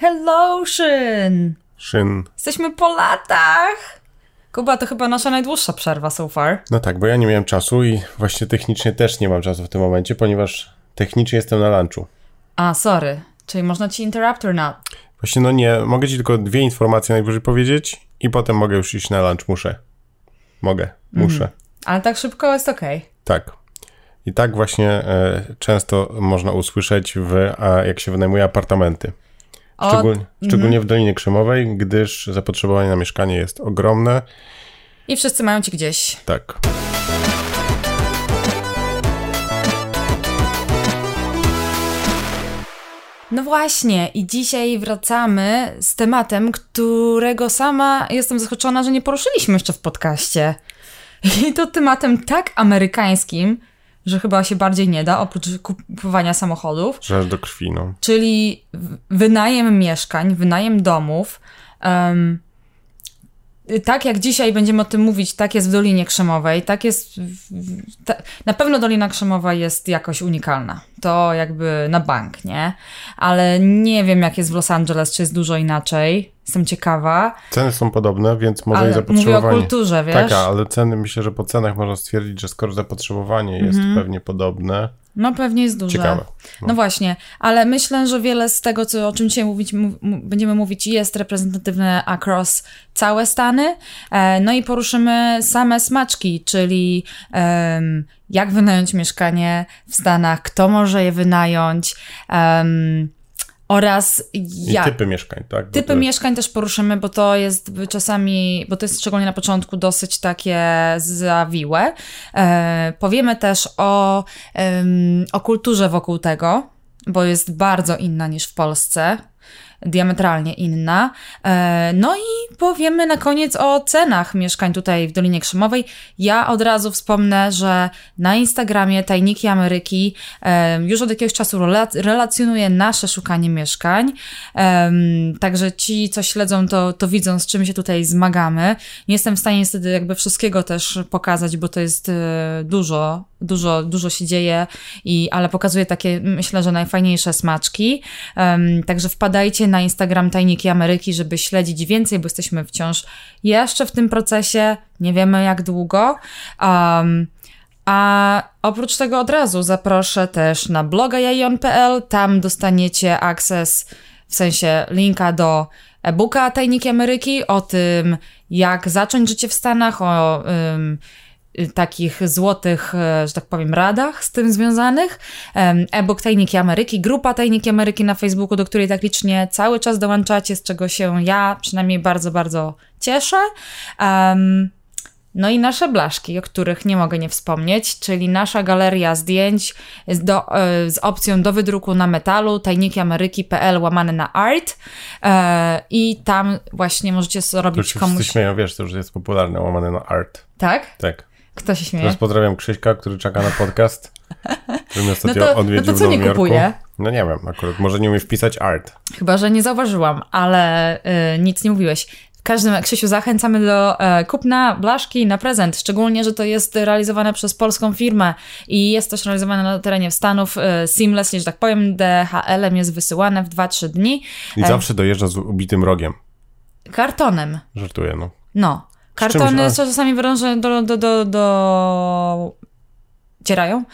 Hello, Szyn! Szyn. Jesteśmy po latach! Kuba, to chyba nasza najdłuższa przerwa so far. No tak, bo ja nie miałem czasu i właśnie technicznie też nie mam czasu w tym momencie, ponieważ technicznie jestem na lunchu. A, sorry. Czyli można ci interrupt or not? Właśnie no nie, mogę ci tylko dwie informacje najwyżej powiedzieć i potem mogę już iść na lunch. Muszę. Mogę. Muszę. Ale tak szybko jest okej. Tak. I tak właśnie e, często można usłyszeć, w, a, jak się wynajmuje apartamenty. O, Szczególnie, szczególnie w Dolinie Krzemowej, gdyż zapotrzebowanie na mieszkanie jest ogromne. I wszyscy mają ci gdzieś. Tak. No właśnie, i dzisiaj wracamy z tematem, którego sama jestem zaskoczona, że nie poruszyliśmy jeszcze w podcaście. I to tematem tak amerykańskim, że chyba się bardziej nie da, oprócz kupowania samochodów. Że aż do krwi, no. czyli wynajem mieszkań, wynajem domów. Em, tak jak dzisiaj będziemy o tym mówić, tak jest w Dolinie Krzemowej, tak jest. Ta, na pewno Dolina Krzemowa jest jakoś unikalna. To jakby na bank, nie? Ale nie wiem, jak jest w Los Angeles, czy jest dużo inaczej. Jestem ciekawa. Ceny są podobne, więc może i Ale mówię o zapotrzebowanie. kulturze, wiesz? Tak, ale ceny, myślę, że po cenach można stwierdzić, że skoro zapotrzebowanie jest Mhm. pewnie podobne, No pewnie jest duże. ciekawe. No właśnie, ale myślę, że wiele z tego, co, o czym dzisiaj mówić, będziemy mówić, jest reprezentatywne across całe Stany. E, no i poruszymy same smaczki, czyli jak wynająć mieszkanie w Stanach, kto może je wynająć em, oraz I jak. typy mieszkań, tak? Typy to- mieszkań też poruszymy, bo to jest czasami, bo to jest szczególnie na początku dosyć takie zawiłe. E, powiemy też o, em, o kulturze wokół tego, bo jest bardzo inna niż w Polsce. Diametralnie inna. E, no i powiemy na koniec o cenach mieszkań tutaj w Dolinie Krzemowej. Ja od razu wspomnę, że na Instagramie Tajniki Ameryki e, już od jakiegoś czasu rela- relacjonuję nasze szukanie mieszkań. Em, także ci, co śledzą, to, to widzą, z czym się tutaj zmagamy. Nie jestem w stanie niestety jakby wszystkiego też pokazać, bo to jest e, dużo, dużo, dużo się dzieje, i, ale pokazuję takie, myślę, że najfajniejsze smaczki. Em, także wpadajcie na Instagram Tajniki Ameryki, żeby śledzić więcej, bo jesteśmy wciąż jeszcze w tym procesie, nie wiemy jak długo. Um, a oprócz tego od razu zaproszę też na bloga jajon.pl, tam dostaniecie akces, w sensie linka do e-booka Tajniki Ameryki, o tym jak zacząć życie w Stanach, o y, takich złotych, e, że tak powiem, radach z tym związanych. E-book Tajniki Ameryki, grupa Tajniki Ameryki na Facebooku, do której tak licznie cały czas dołączacie, z czego się ja przynajmniej bardzo, bardzo cieszę. Em, no i nasze blaszki, o których nie mogę nie wspomnieć, czyli nasza galeria zdjęć z, do, e, z opcją do wydruku na metalu tajnikiameryki.pl łamane na art e, i tam właśnie możecie sobie To się komuś... wszyscy śmieją, wiesz, to już jest popularne, łamane na art. Tak? Tak. Kto się śmieje? Teraz pozdrawiam Krzyśka, który czeka na podcast, który mnie No ostatnio to, no odwiedził to co w nie Jorku. kupuje? No nie wiem, akurat może nie umie wpisać art. Chyba, że nie zauważyłam, ale y, nic nie mówiłeś. W każdym Krzysiu, zachęcamy do e, kupna blaszki na prezent, szczególnie, że to jest realizowane przez polską firmę i jest też realizowane na terenie Stanów e, seamlessly, że tak powiem, DHL-em jest wysyłane w 2-3 dni I E. zawsze dojeżdża z ubitym rogiem. kartonem. Żartuję, no. No. Czymś, Kartony ale- czasami wyrąże do, do, do, do... cierają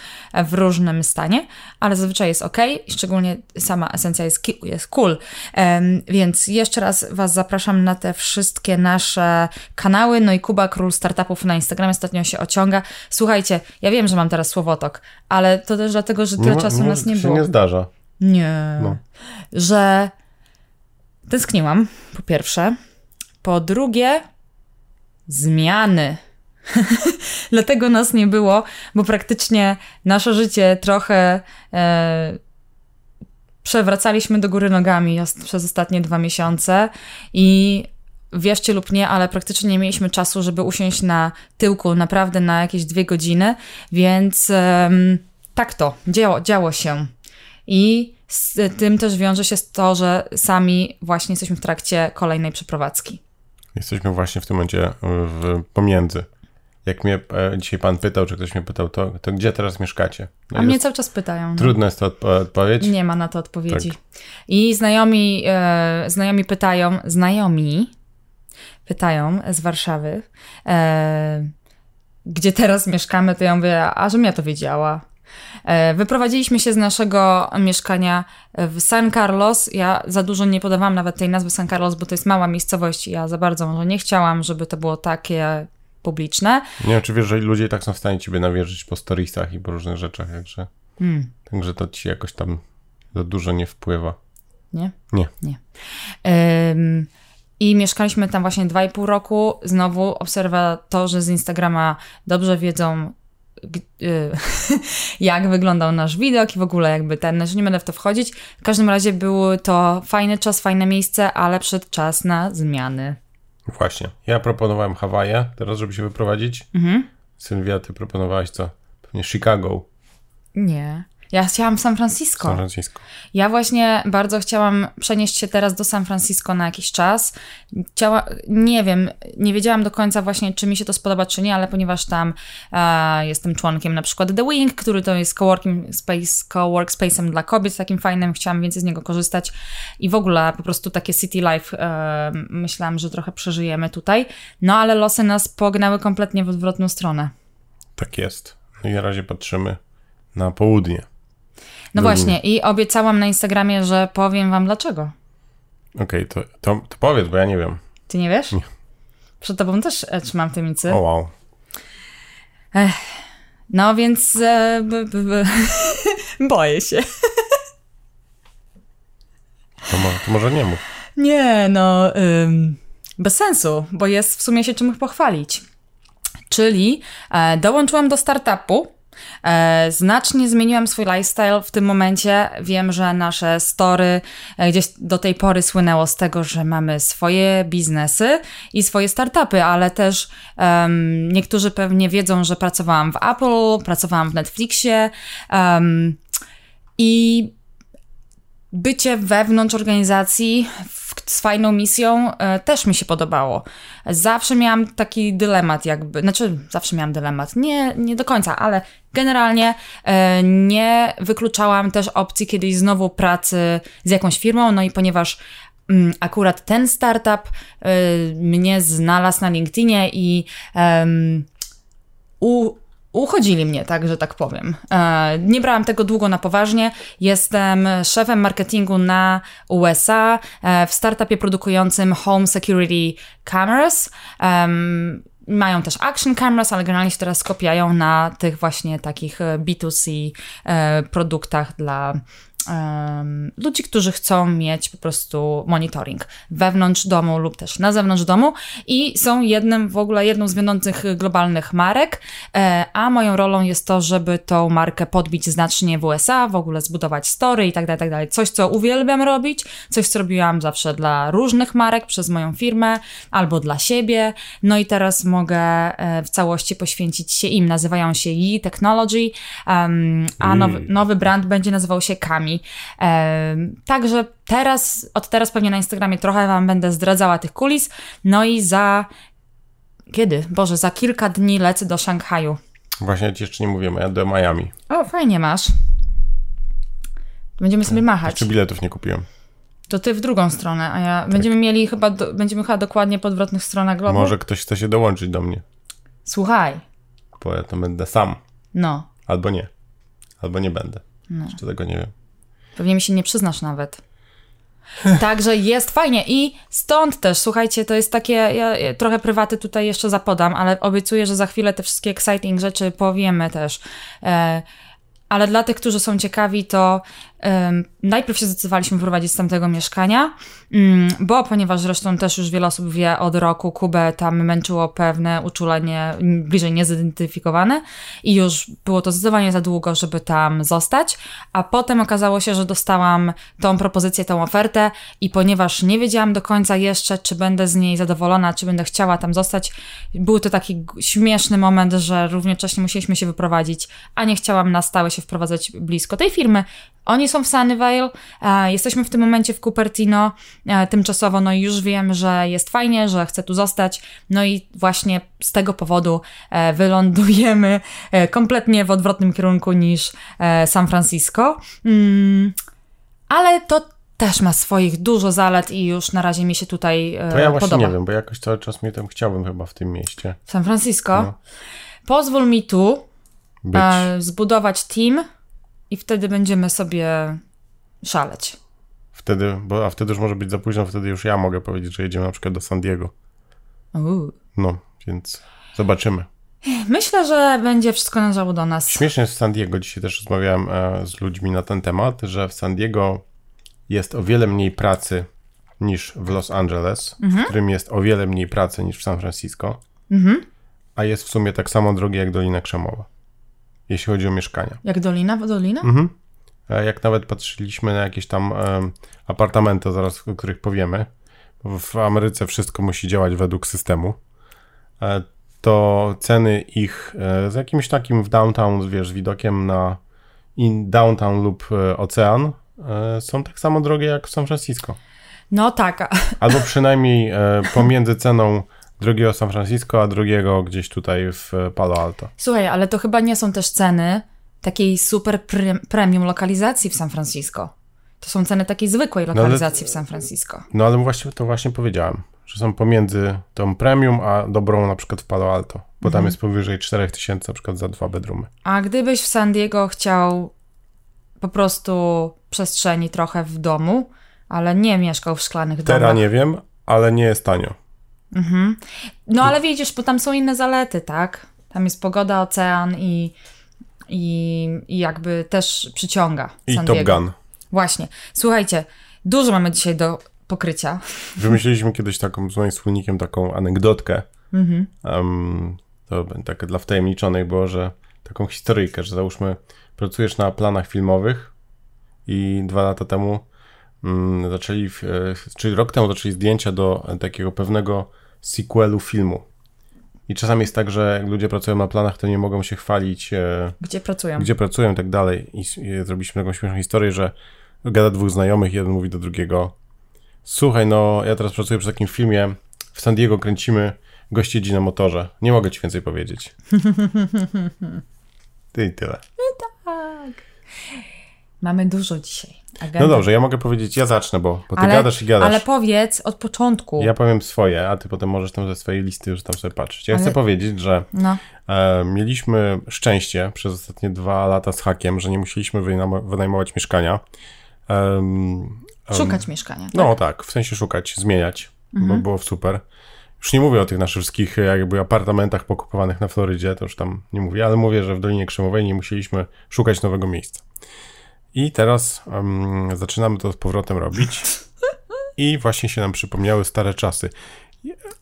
w różnym stanie, ale zazwyczaj jest ok, szczególnie sama esencja jest, jest cool. Em, więc jeszcze raz Was zapraszam na te wszystkie nasze kanały, no i Kuba Król Startupów na Instagramie ostatnio się ociąga. Słuchajcie, ja wiem, że mam teraz słowotok, ale to też dlatego, że tyle ma- czasu nas nie się było. nie zdarza. Nie. No. Że tęskniłam, po pierwsze. Po drugie, zmiany. Dlatego nas nie było, bo praktycznie nasze życie trochę e, przewracaliśmy do góry nogami przez ostatnie dwa miesiące i wierzcie lub nie, ale praktycznie nie mieliśmy czasu, żeby usiąść na tyłku naprawdę na jakieś dwie godziny, więc em, tak to, działo, działo się. I z tym też wiąże się to, że sami właśnie jesteśmy w trakcie kolejnej przeprowadzki. Jesteśmy właśnie w tym momencie w, pomiędzy. jak mnie e, dzisiaj pan pytał, czy ktoś mnie pytał, to, to gdzie teraz mieszkacie? No A mnie cały czas pytają. no. Trudna jest to odpo- odpowiedź. Nie ma na to odpowiedzi. Tak. I znajomi, e, znajomi pytają, znajomi pytają z Warszawy, e, gdzie teraz mieszkamy, to ja mówię, a żebym ja to wiedziała. E, wyprowadziliśmy się z naszego mieszkania w San Carlos. Ja za dużo nie podawałam nawet tej nazwy San Carlos, bo to jest mała miejscowość. i Ja za bardzo może nie chciałam, żeby to było takie publiczne. Nie wiesz, że ludzie tak są w stanie ciebie nawierzyć po storiesach i po różnych rzeczach, także, Hmm. także to ci jakoś tam za dużo nie wpływa. Nie? Nie. Nie. I mieszkaliśmy tam właśnie 2,5 roku. Znowu obserwatorzy z Instagrama dobrze wiedzą, jak wyglądał nasz widok i w ogóle jakby ten, że nie będę w to wchodzić. W każdym razie był to fajny czas, fajne miejsce, ale przed czas na zmiany. Właśnie. Ja proponowałem Hawaje teraz, żeby się wyprowadzić. Mhm. Sylwia, ty proponowałaś co? Pewnie Chicago, Nie. Ja chciałam San Francisco. San Francisco. Ja właśnie bardzo chciałam przenieść się teraz do San Francisco na jakiś czas. Chciała, nie wiem, nie wiedziałam do końca właśnie, czy mi się to spodoba, czy nie, ale ponieważ tam e, jestem członkiem na przykład The Wing, który to jest coworking space, coworkspace'em dla kobiet, takim fajnym, chciałam więcej z niego korzystać i w ogóle po prostu takie city life e, myślałam, że trochę przeżyjemy tutaj. No ale losy nas pognały kompletnie w odwrotną stronę. Tak jest. No i na razie patrzymy na południe. No Dobra. właśnie i obiecałam na Instagramie, że powiem wam dlaczego. Okej, to, to, to powiedz, bo ja nie wiem. Ty nie wiesz? Nie. Przed tobą też e, trzymam tymicy. O wow. No więc e, b, b, b, boję się. To, mo, to może nie mów. Nie, no ym, bez sensu, bo jest w sumie się czym pochwalić. Czyli e, dołączyłam do startupu. E, znacznie zmieniłam swój lifestyle w tym momencie. Wiem, że nasze story e, gdzieś do tej pory słynęło z tego, że mamy swoje biznesy i swoje startupy, ale też em, niektórzy pewnie wiedzą, że pracowałam w Apple, pracowałam w Netflixie em, i bycie wewnątrz organizacji z fajną misją e, też mi się podobało. Zawsze miałam taki dylemat jakby, znaczy zawsze miałam dylemat, nie, nie do końca, ale generalnie e, nie wykluczałam też opcji kiedyś znowu pracy z jakąś firmą, no i ponieważ mm, akurat ten startup e, mnie znalazł na LinkedInie i em, u, uchodzili mnie, tak, że tak powiem. E, nie brałam tego długo na poważnie. Jestem szefem marketingu na USA e, w startupie produkującym Home Security Cameras. Mają też action cameras, ale generalnie się teraz skupiają na tych właśnie takich e, B2C e, produktach dla ludzi, którzy chcą mieć po prostu monitoring wewnątrz domu lub też na zewnątrz domu i są jednym w ogóle jedną z wiodących globalnych marek, e, a moją rolą jest to, żeby tą markę podbić znacznie w USA, w ogóle zbudować story i tak dalej, tak dalej. Coś, co uwielbiam robić, coś, co robiłam zawsze dla różnych marek przez moją firmę albo dla siebie. No i teraz mogę e, w całości poświęcić się im. Nazywają się Yi Technology, a nowy, nowy brand będzie nazywał się Kami. Także teraz, od teraz pewnie na Instagramie trochę Wam będę zdradzała tych kulis. No i za. Kiedy? Boże, za kilka dni lecę do Szanghaju. Właśnie ci jeszcze nie mówiłem, ja do Miami. O, fajnie masz. Będziemy sobie machać. Jeszcze biletów nie kupiłem. To ty w drugą stronę, a ja. Będziemy mieli chyba. Do, będziemy chyba dokładnie po odwrotnych stronach globu. Może ktoś chce się dołączyć do mnie, Słuchaj. bo ja to będę sam. No. Albo nie. Albo nie będę. No. Jeszcze tego nie wiem. Pewnie mi się nie przyznasz nawet. Także jest fajnie i stąd też, słuchajcie, to jest takie, ja, trochę prywaty tutaj jeszcze zapodam, ale obiecuję, że za chwilę te wszystkie exciting rzeczy powiemy też. E, ale dla tych, którzy są ciekawi, to em, najpierw się zdecydowaliśmy wyprowadzić z tamtego mieszkania, mm, bo ponieważ zresztą też już wiele osób wie od roku, Kubę tam męczyło pewne uczulenie bliżej niezidentyfikowane i już było to zdecydowanie za długo, żeby tam zostać, a potem okazało się, że dostałam tą propozycję, tą ofertę i ponieważ nie wiedziałam do końca jeszcze, czy będę z niej zadowolona, czy będę chciała tam zostać, był to taki śmieszny moment, że równocześnie musieliśmy się wyprowadzić, a nie chciałam na stałe się wprowadzać blisko tej firmy. Oni są w Sunnyvale, e, jesteśmy w tym momencie w Cupertino e, tymczasowo, no i już wiem, że jest fajnie, że chcę tu zostać, no i właśnie z tego powodu e, wylądujemy kompletnie w odwrotnym kierunku niż San Francisco. Mm, ale to też ma swoich dużo zalet i już na razie mi się tutaj e, To ja właśnie podoba. nie wiem, bo jakoś cały czas mnie tam chciałbym chyba w tym mieście San Francisco. No. Pozwól mi tu być. zbudować team i wtedy będziemy sobie szaleć. Wtedy, bo, a wtedy już może być za późno, wtedy już ja mogę powiedzieć, że jedziemy na przykład do San Diego. Uuu. No, więc zobaczymy. Myślę, że będzie wszystko należało do nas. Śmiesznie jest w San Diego, dzisiaj też rozmawiałem e, z ludźmi na ten temat, że w San Diego jest o wiele mniej pracy niż w Los Angeles, w którym jest o wiele mniej pracy niż w San Francisco, Mhm. a jest w sumie tak samo drogie jak Dolina Krzemowa, jeśli chodzi o mieszkania. Jak Dolina? Dolina? Mhm. E, Jak nawet patrzyliśmy na jakieś tam em, apartamenty, zaraz o których powiemy, w Ameryce wszystko musi działać według systemu, e, to ceny ich e, z jakimś takim w downtown, wiesz, widokiem na in downtown lub e, ocean e, są tak samo drogie jak w San Francisco. No tak. Albo przynajmniej e, pomiędzy ceną drogiego San Francisco, a drogiego gdzieś tutaj w e, Palo Alto. Słuchaj, ale to chyba nie są też ceny takiej super pre- premium lokalizacji w San Francisco. To są ceny takiej zwykłej ale- lokalizacji w San Francisco. No ale właśnie to właśnie powiedziałem, że są pomiędzy tą premium, a dobrą na przykład w Palo Alto, bo tam jest powyżej 4000 na przykład za dwa bedroomy. A gdybyś w San Diego chciał po prostu przestrzeni trochę w domu, ale nie mieszkał w szklanych Teraz domach. nie wiem, ale nie jest tanio. No ale widzisz, bo tam są inne zalety, tak? Tam jest pogoda, ocean i, i, i jakby też przyciąga I San Top Diego. Gun. Właśnie. Słuchajcie, dużo mamy dzisiaj do pokrycia. Wymyśliliśmy kiedyś taką z moim wspólnikiem taką anegdotkę. Mhm. Em, to tak dla wtajemniczonych było, że taką historyjkę, że załóżmy pracujesz na planach filmowych i dwa lata temu mm, zaczęli, w- e, czyli rok temu zaczęli zdjęcia do takiego pewnego sequelu filmu. I czasami jest tak, że jak ludzie pracują na planach, to nie mogą się chwalić, e, Gdzie pracują? gdzie pracują i tak dalej. I, i zrobiliśmy taką śmieszną historię, że gada dwóch znajomych, jeden mówi do drugiego słuchaj, no ja teraz pracuję przy takim filmie, w San Diego kręcimy, gość na motorze. Nie mogę ci więcej powiedzieć. Ty i tyle. Mamy dużo dzisiaj. Agendy. No dobrze, ja mogę powiedzieć, ja zacznę, bo, bo ty ale, gadasz i gadasz. Ale powiedz od początku. Ja powiem swoje, a ty potem możesz tam ze swojej listy już tam sobie patrzeć. Ja Ale- chcę powiedzieć, że No. E, mieliśmy szczęście przez ostatnie dwa lata z hakiem, że nie musieliśmy wynajmo- wynajmować mieszkania. Em, em, Szukać mieszkania. Tak? No tak, w sensie szukać, zmieniać, bo było super. Już nie mówię o tych naszych wszystkich jakby apartamentach pokupowanych na Florydzie, to już tam nie mówię, ale mówię, że w Dolinie Krzemowej nie musieliśmy szukać nowego miejsca. I teraz em, zaczynamy to z powrotem robić i właśnie się nam przypomniały stare czasy.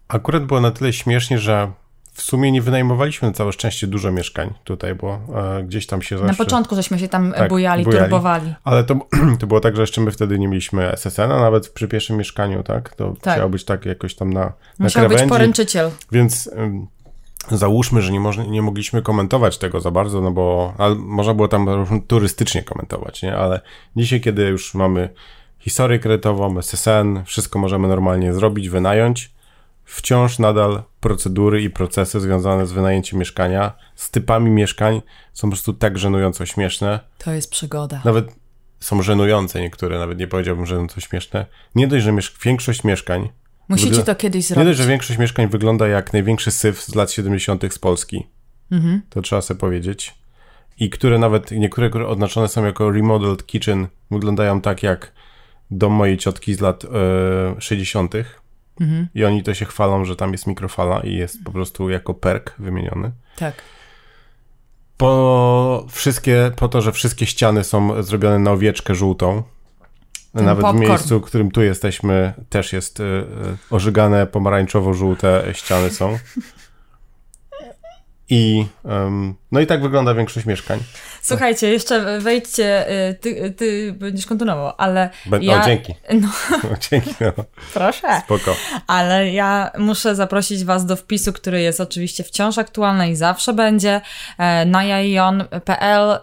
Akurat było na tyle śmiesznie, że w sumie nie wynajmowaliśmy na całe szczęście dużo mieszkań tutaj, bo e, gdzieś tam się Na zawsze... początku żeśmy się tam Tak, bujali, bujali. turbowali. Ale to, to było tak, że jeszcze my wtedy nie mieliśmy SSN, a nawet przy pierwszym mieszkaniu, tak? To Tak. musiało być tak jakoś tam na, na Musiał być krawędzi. poręczyciel. Więc ym, załóżmy, że nie, moż, nie mogliśmy komentować tego za bardzo, no bo ale można było tam turystycznie komentować, nie? Ale dzisiaj, kiedy już mamy historię kredytową, SSN, wszystko możemy normalnie zrobić, wynająć, wciąż nadal procedury i procesy związane z wynajęciem mieszkania, z typami mieszkań są po prostu tak żenująco śmieszne, To jest przygoda. nawet są żenujące niektóre, nawet nie powiedziałbym, że są śmieszne. Nie dość, że miesz- większość mieszkań Musicie Wygląda- to kiedyś nie zrobić. dość, że większość mieszkań wygląda jak największy syf z lat 70. z Polski. Mhm. To trzeba sobie powiedzieć. I które nawet, niektóre które oznaczone są jako remodeled kitchen, wyglądają tak jak dom mojej ciotki z lat e, 60. Mhm. I oni to się chwalą, że tam jest mikrofala i jest po prostu jako perk wymieniony. Tak. Po wszystkie, po to, że wszystkie ściany są zrobione na owieczkę żółtą. Ten Nawet popcorn. w miejscu, w którym tu jesteśmy, też jest y, y, ożygane pomarańczowo-żółte ściany są. I, um, no i tak wygląda większość mieszkań. Słuchajcie, jeszcze wejdźcie, y, ty, ty będziesz kontynuował, ale Be- ja... O, dzięki. No, O, dzięki, no. proszę. Spoko. Ale ja muszę zaprosić Was do wpisu, który jest oczywiście wciąż aktualny i zawsze będzie e, na jajon.pl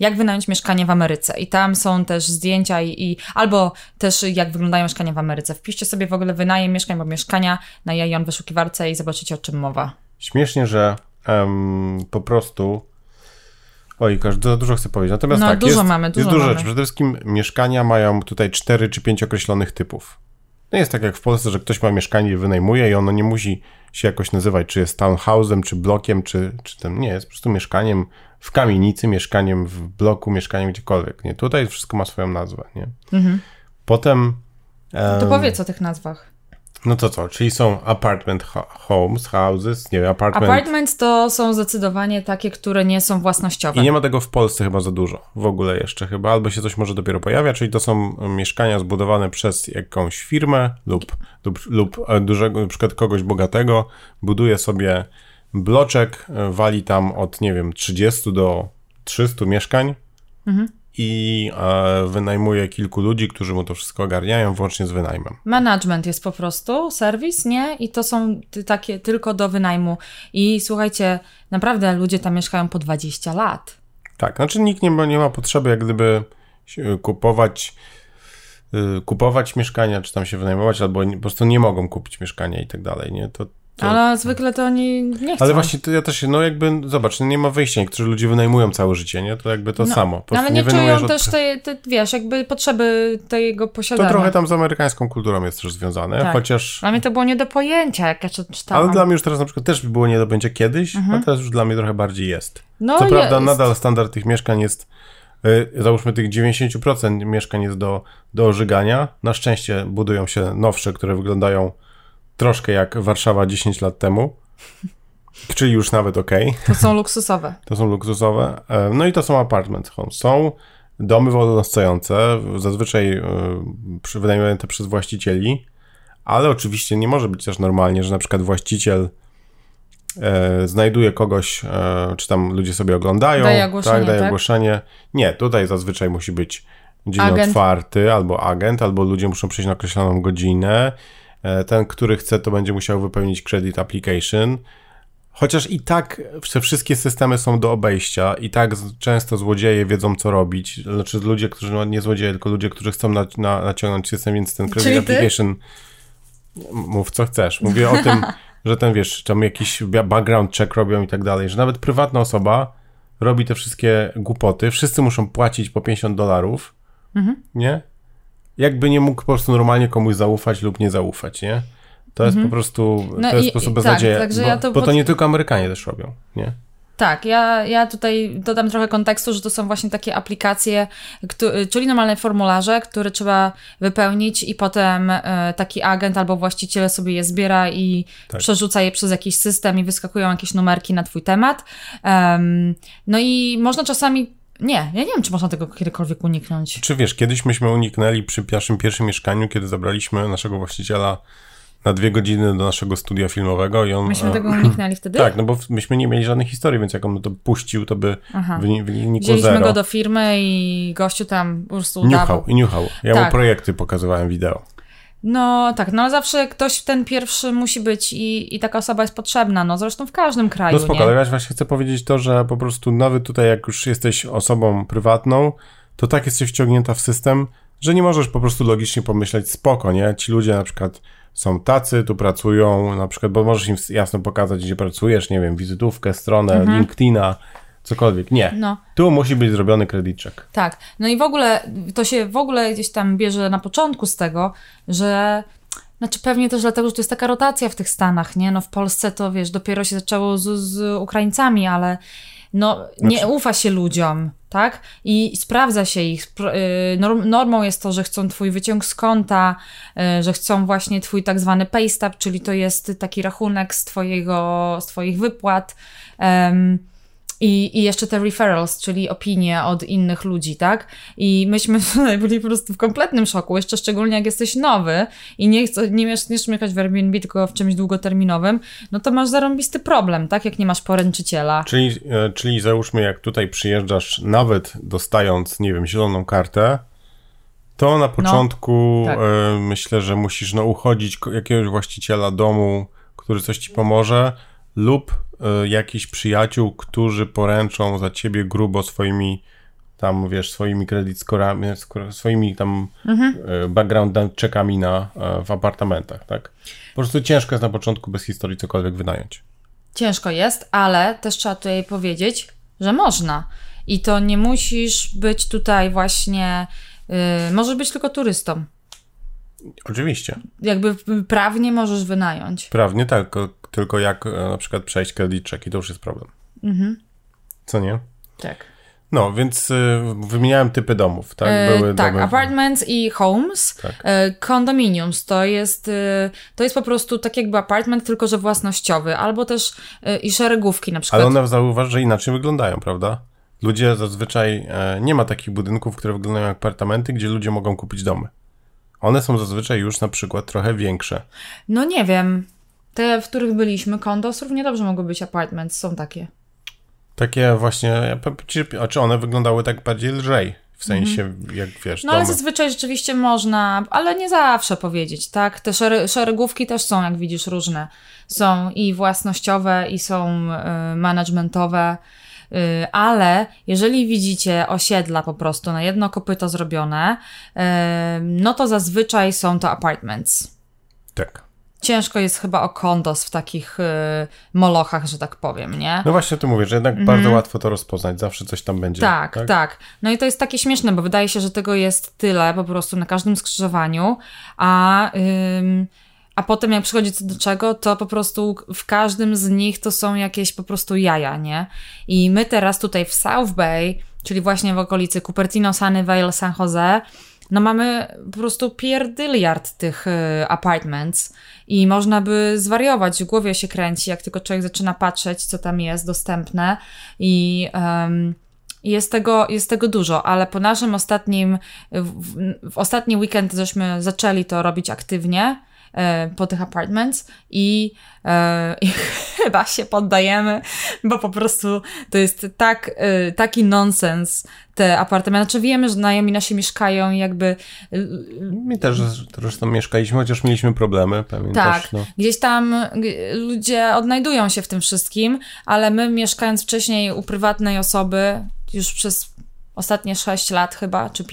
jak wynająć mieszkanie w Ameryce. I tam są też zdjęcia i, i albo też jak wyglądają mieszkania w Ameryce. Wpiszcie sobie w ogóle wynajem mieszkań, bo mieszkania na jajon wyszukiwarce i zobaczycie o czym mowa. Śmiesznie, że em, po prostu. Oj, za dużo chcę powiedzieć. Natomiast No, tak, dużo jest, mamy, dużo jest dużo mamy. rzeczy. Przede wszystkim mieszkania mają tutaj cztery czy pięć określonych typów. Nie jest tak jak w Polsce, że ktoś ma mieszkanie i wynajmuje i ono nie musi się jakoś nazywać, czy jest townhouse'em, czy blokiem, czy, czy tym. Nie, jest po prostu mieszkaniem w kamienicy, mieszkaniem w bloku, mieszkaniem gdziekolwiek. Nie, tutaj wszystko ma swoją nazwę. Nie? Potem. To em, powiedz o tych nazwach. No to co? Czyli są apartment ho- homes, houses, nie wiem, apartment. Apartments to są zdecydowanie takie, które nie są własnościowe. I nie ma tego w Polsce chyba za dużo. W ogóle jeszcze chyba. Albo się coś może dopiero pojawia, czyli to są mieszkania zbudowane przez jakąś firmę lub, lub, lub e, dużego, na przykład kogoś bogatego, buduje sobie bloczek, e, wali tam od, nie wiem, 30 do 300 mieszkań i e, wynajmuje kilku ludzi, którzy mu to wszystko ogarniają, włącznie z wynajmem. Management jest po prostu, serwis, nie? I to są takie tylko do wynajmu. I słuchajcie, naprawdę ludzie tam mieszkają po 20 lat. Tak, znaczy nikt nie ma, nie ma potrzeby jak gdyby się kupować y, kupować mieszkania, czy tam się wynajmować, albo po prostu nie mogą kupić mieszkania i tak dalej, nie? To, to... Ale zwykle to oni nie chcą. Ale właśnie to ja też się, no jakby, zobacz, no nie ma wyjścia, niektórzy ludzie wynajmują całe życie, nie? To jakby to No, samo. Po prostu Ale nie, wynajmujesz czują od- też tej, te, wiesz, jakby potrzeby tego To posiadania. trochę tam z amerykańską kulturą jest też związane, Tak. chociaż... Dla mnie to było nie do pojęcia, jak ja to czytałam. Ale dla mnie już teraz na przykład też było nie do będzie kiedyś, a teraz już dla mnie trochę bardziej jest. no Co prawda jest. nadal standard tych mieszkań jest, y, załóżmy tych 90% mieszkań jest do, do ożygania. Na szczęście budują się nowsze, które wyglądają troszkę jak Warszawa 10 lat temu. Czyli już nawet ok. To są luksusowe. To są luksusowe. E, No i to są apartment homes. Są domy wolnostojące, zazwyczaj przy- wynajmowane przez właścicieli, ale oczywiście nie może być też normalnie, że na przykład właściciel e, znajduje kogoś, e, czy tam ludzie sobie oglądają, Daje ogłoszenie, tak, daje tak? ogłoszenie. Nie, tutaj zazwyczaj musi być dzień Agent. otwarty, albo agent, albo ludzie muszą przyjść na określoną godzinę. E, Ten, który chce, to będzie musiał wypełnić credit application. Chociaż i tak te wszystkie systemy są do obejścia, i tak często złodzieje wiedzą, co robić. Znaczy ludzie, którzy, no nie złodzieje, tylko ludzie, którzy chcą na, na, naciągnąć system, więc ten credit Czyli ty? application. Mów co chcesz. Mówię o tym, że ten wiesz, tam jakiś background check robią i tak dalej, że nawet prywatna osoba robi te wszystkie głupoty. Wszyscy muszą płacić po 50 dolarów, nie? Jakby nie mógł po prostu normalnie komuś zaufać lub nie zaufać, nie? To jest po prostu, No to jest i- i- beznadzieja, tak, bo, ja to bo to nie tylko Amerykanie też robią, nie? Tak, ja, ja tutaj dodam trochę kontekstu, że to są właśnie takie aplikacje, czyli normalne formularze, które trzeba wypełnić i potem e, taki agent albo właściciel sobie je zbiera i Tak. przerzuca je przez jakiś system i wyskakują jakieś numerki na twój temat. Em, no i można czasami, nie, ja nie wiem, czy można tego kiedykolwiek uniknąć. Czy wiesz, kiedyś myśmy uniknęli przy naszym pierwszym mieszkaniu, kiedy zabraliśmy naszego właściciela na dwie godziny do naszego studia filmowego i on... Myśmy e, tego uniknęli wtedy? Tak, no bo myśmy nie mieli żadnej historii, więc jak on to puścił, to by Aha. wyni- wynikło Wzięliśmy zero. go do firmy i gościu tam po prostu Niuchał udawał. i niuchał. Ja mu Tak. projekty pokazywałem wideo. No tak, no ale zawsze ktoś ten pierwszy musi być i, i taka osoba jest potrzebna, no zresztą w każdym kraju, No spoko, nie? ale ja właśnie chcę powiedzieć to, że po prostu nawet tutaj jak już jesteś osobą prywatną, to tak jesteś wciągnięta w system, że nie możesz po prostu logicznie pomyśleć spoko, nie? Ci ludzie na przykład są tacy, tu pracują, na przykład, bo możesz im jasno pokazać, gdzie pracujesz, nie wiem, wizytówkę, stronę, LinkedIna, cokolwiek. Nie. No. Tu musi być zrobiony credit check. Tak, no i w ogóle to się w ogóle gdzieś tam bierze na początku z tego, że znaczy pewnie też dlatego, że to jest taka rotacja w tych Stanach, nie? No w Polsce to wiesz, dopiero się zaczęło z, z Ukraińcami, ale no nie Znaczy- ufa się ludziom, tak? I sprawdza się ich. Y, norm- Normą jest to, że chcą twój wyciąg z konta, y, że chcą właśnie twój tak zwany pay stub, czyli to jest taki rachunek z twojego, z twoich wypłat. Em, i, I jeszcze te referrals, czyli opinie od innych ludzi, tak? I myśmy tutaj byli po prostu w kompletnym szoku, jeszcze szczególnie jak jesteś nowy i nie, chcesz, nie chcesz mieszkać w Airbnb, tylko w czymś długoterminowym, no to masz zarąbisty problem, tak? Jak nie masz poręczyciela. Czyli, e, czyli załóżmy, jak tutaj przyjeżdżasz, nawet dostając, nie wiem, zieloną kartę, to na początku no, tak. y, myślę, że musisz no, uchodzić jakiegoś właściciela domu, który coś ci pomoże, lub y, jakichś przyjaciół, którzy poręczą za ciebie grubo swoimi tam, wiesz, swoimi kredyt skorami, swoimi tam mhm. y, background checkami na, y, w apartamentach, tak? Po prostu ciężko jest na początku bez historii cokolwiek wynająć. Ciężko jest, ale też trzeba tutaj powiedzieć, że można. I to nie musisz być tutaj właśnie, yy, możesz być tylko turystą. Oczywiście. Jakby prawnie możesz wynająć. Prawnie tak, tylko jak e, na przykład przejść credit check i to już jest problem. Mhm. Co nie? Tak. No, więc y, wymieniałem typy domów, tak? Były tak, domy... apartments i homes. Tak. E, condominiums to jest, to jest po prostu tak jakby apartment, tylko że własnościowy, albo też i szeregówki na przykład. Ale one zauważ, że inaczej wyglądają, prawda? Ludzie zazwyczaj, e, nie ma takich budynków, które wyglądają jak apartamenty, gdzie ludzie mogą kupić domy. One są zazwyczaj już na przykład trochę większe. No nie wiem. Te, w których byliśmy, condos równie dobrze mogły być apartments, są takie. Takie właśnie, a czy one wyglądały tak bardziej lżej? W sensie, -hmm. jak wiesz. No domy. ale zazwyczaj rzeczywiście można, ale nie zawsze powiedzieć, tak? Te szeregówki też są, jak widzisz, różne. Są i własnościowe, i są y, managementowe. Y, ale jeżeli widzicie osiedla po prostu na jedno kopyto zrobione, y, no to zazwyczaj są to apartments. Tak. Ciężko jest chyba o kondos w takich y, molochach, że tak powiem, nie? No właśnie, tu mówię, że jednak mm. bardzo łatwo to rozpoznać, zawsze coś tam będzie. Tak, tak, tak, No i to jest takie śmieszne, bo wydaje się, że tego jest tyle po prostu na każdym skrzyżowaniu, a... A potem jak przychodzi co do czego, to po prostu w każdym z nich to są jakieś po prostu jaja, nie? I my teraz tutaj w South Bay, czyli właśnie w okolicy Cupertino, Sunnyvale, San Jose, no mamy po prostu pierdyliard tych y, apartments i można by zwariować, w głowie się kręci, jak tylko człowiek zaczyna patrzeć, co tam jest dostępne i... Um, jest tego, jest tego dużo, ale po naszym ostatnim, w, w ostatni weekend żeśmy zaczęli to robić aktywnie, E, po tych apartments i, e, i chyba się poddajemy, bo po prostu to jest tak, e, taki nonsens te apartamenty. Znaczy wiemy, że znajomi nasi mieszkają jakby... My też zresztą mieszkaliśmy, chociaż mieliśmy problemy, pamiętasz? Tak, no. gdzieś tam ludzie odnajdują się w tym wszystkim, ale my mieszkając wcześniej u prywatnej osoby już przez ostatnie 6 lat chyba, czy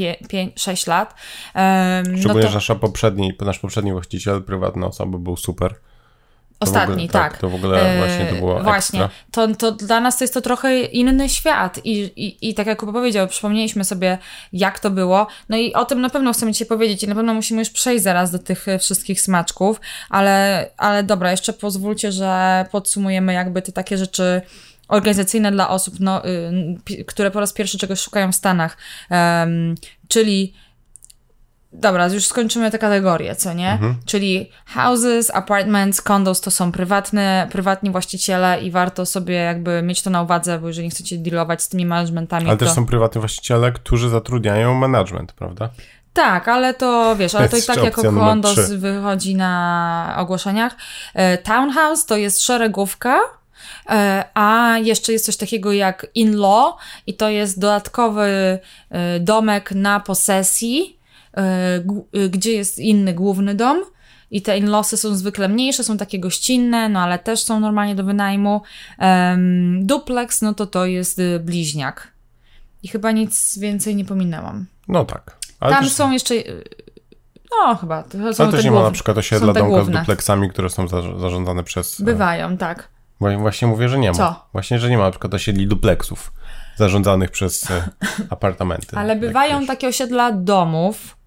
6 lat. Um, Szczególnie, no to... że poprzedni, nasz poprzedni właściciel, prywatna osoba, był super. Ostatni, ogóle, tak, tak. To w ogóle właśnie to było Właśnie, to, to dla nas to jest to trochę inny świat I, i, i tak jak Kuba powiedział, przypomnieliśmy sobie jak to było, no i o tym na pewno chcemy Ci powiedzieć i na pewno musimy już przejść zaraz do tych wszystkich smaczków, ale, ale dobra, jeszcze pozwólcie, że podsumujemy jakby te takie rzeczy organizacyjne dla osób, no, y, które po raz pierwszy czegoś szukają w Stanach, um, czyli Dobra, już skończymy te kategorie, co nie? Mhm. Czyli houses, apartments, condos to są prywatne, prywatni właściciele i warto sobie jakby mieć to na uwadze, bo jeżeli chcecie dealować z tymi managementami. Ale to... też są prywatni właściciele, którzy zatrudniają management, prawda? Tak, ale to wiesz, ale to i tak jako condos wychodzi na ogłoszeniach. E, townhouse to jest szeregówka, E, a jeszcze jest coś takiego jak in-law i to jest dodatkowy e, domek na posesji, gdzie jest inny główny dom. I te in-lawsy są zwykle mniejsze, są takie gościnne, no ale też są normalnie do wynajmu. duplex, no to to jest bliźniak. I chyba nic więcej nie pominęłam. No tak. Tam też... są jeszcze no, chyba. To są Ale też nie ma na przykład osiedla domka z duplexami, które są zarządzane przez... Bywają, tak. Właśnie mówię, że nie ma. Co? Właśnie, że nie ma na przykład osiedli dupleksów zarządzanych przez e, apartamenty. Ale bywają takie osiedla domów.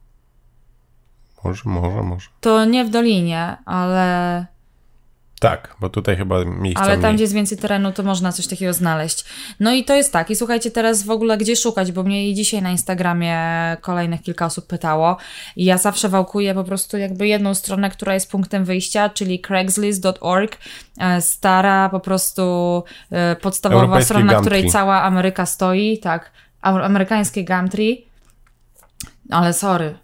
Może, może, może. To nie w Dolinie, ale Tak, bo tutaj chyba miejsca Ale tam, mniej. gdzie jest więcej terenu, to można coś takiego znaleźć. No i to jest tak. I słuchajcie, teraz w ogóle gdzie szukać, bo mnie i dzisiaj na Instagramie kolejnych kilka osób pytało. I ja zawsze wałkuję po prostu jakby jedną stronę, która jest punktem wyjścia, czyli craigslist.org. E, Stara po prostu e, podstawowa strona, na której cała Ameryka stoi. Tak, Am- amerykańskie Gumtree. Ale sorry.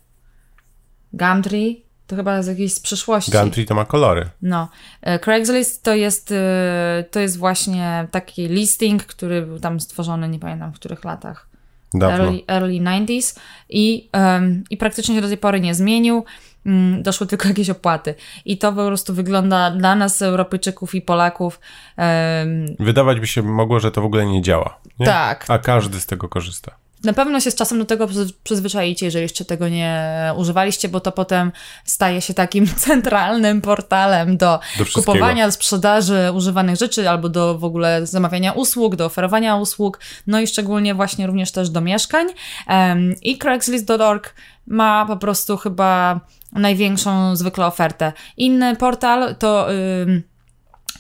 Gumtree to chyba z jakiejś z przyszłości. Gumtree to ma kolory. No, e, Craigslist to jest, e, to jest właśnie taki listing, który był tam stworzony, nie pamiętam w których latach, Dawno. early, early 90s i, em, i praktycznie się do tej pory nie zmienił. Mm, Doszły tylko jakieś opłaty. I to po prostu wygląda dla nas, Europejczyków i Polaków. em, Wydawać by się mogło, że to w ogóle nie działa. Nie? Tak. A każdy z tego korzysta. Na pewno się z czasem do tego przyz- przyzwyczaicie, jeżeli jeszcze tego nie używaliście, bo to potem staje się takim centralnym portalem do, Do kupowania, sprzedaży używanych rzeczy albo do w ogóle zamawiania usług, do oferowania usług, no i szczególnie właśnie również też do mieszkań. Em, I Craigslist.org ma po prostu chyba największą zwykle ofertę. Inny portal to... ym,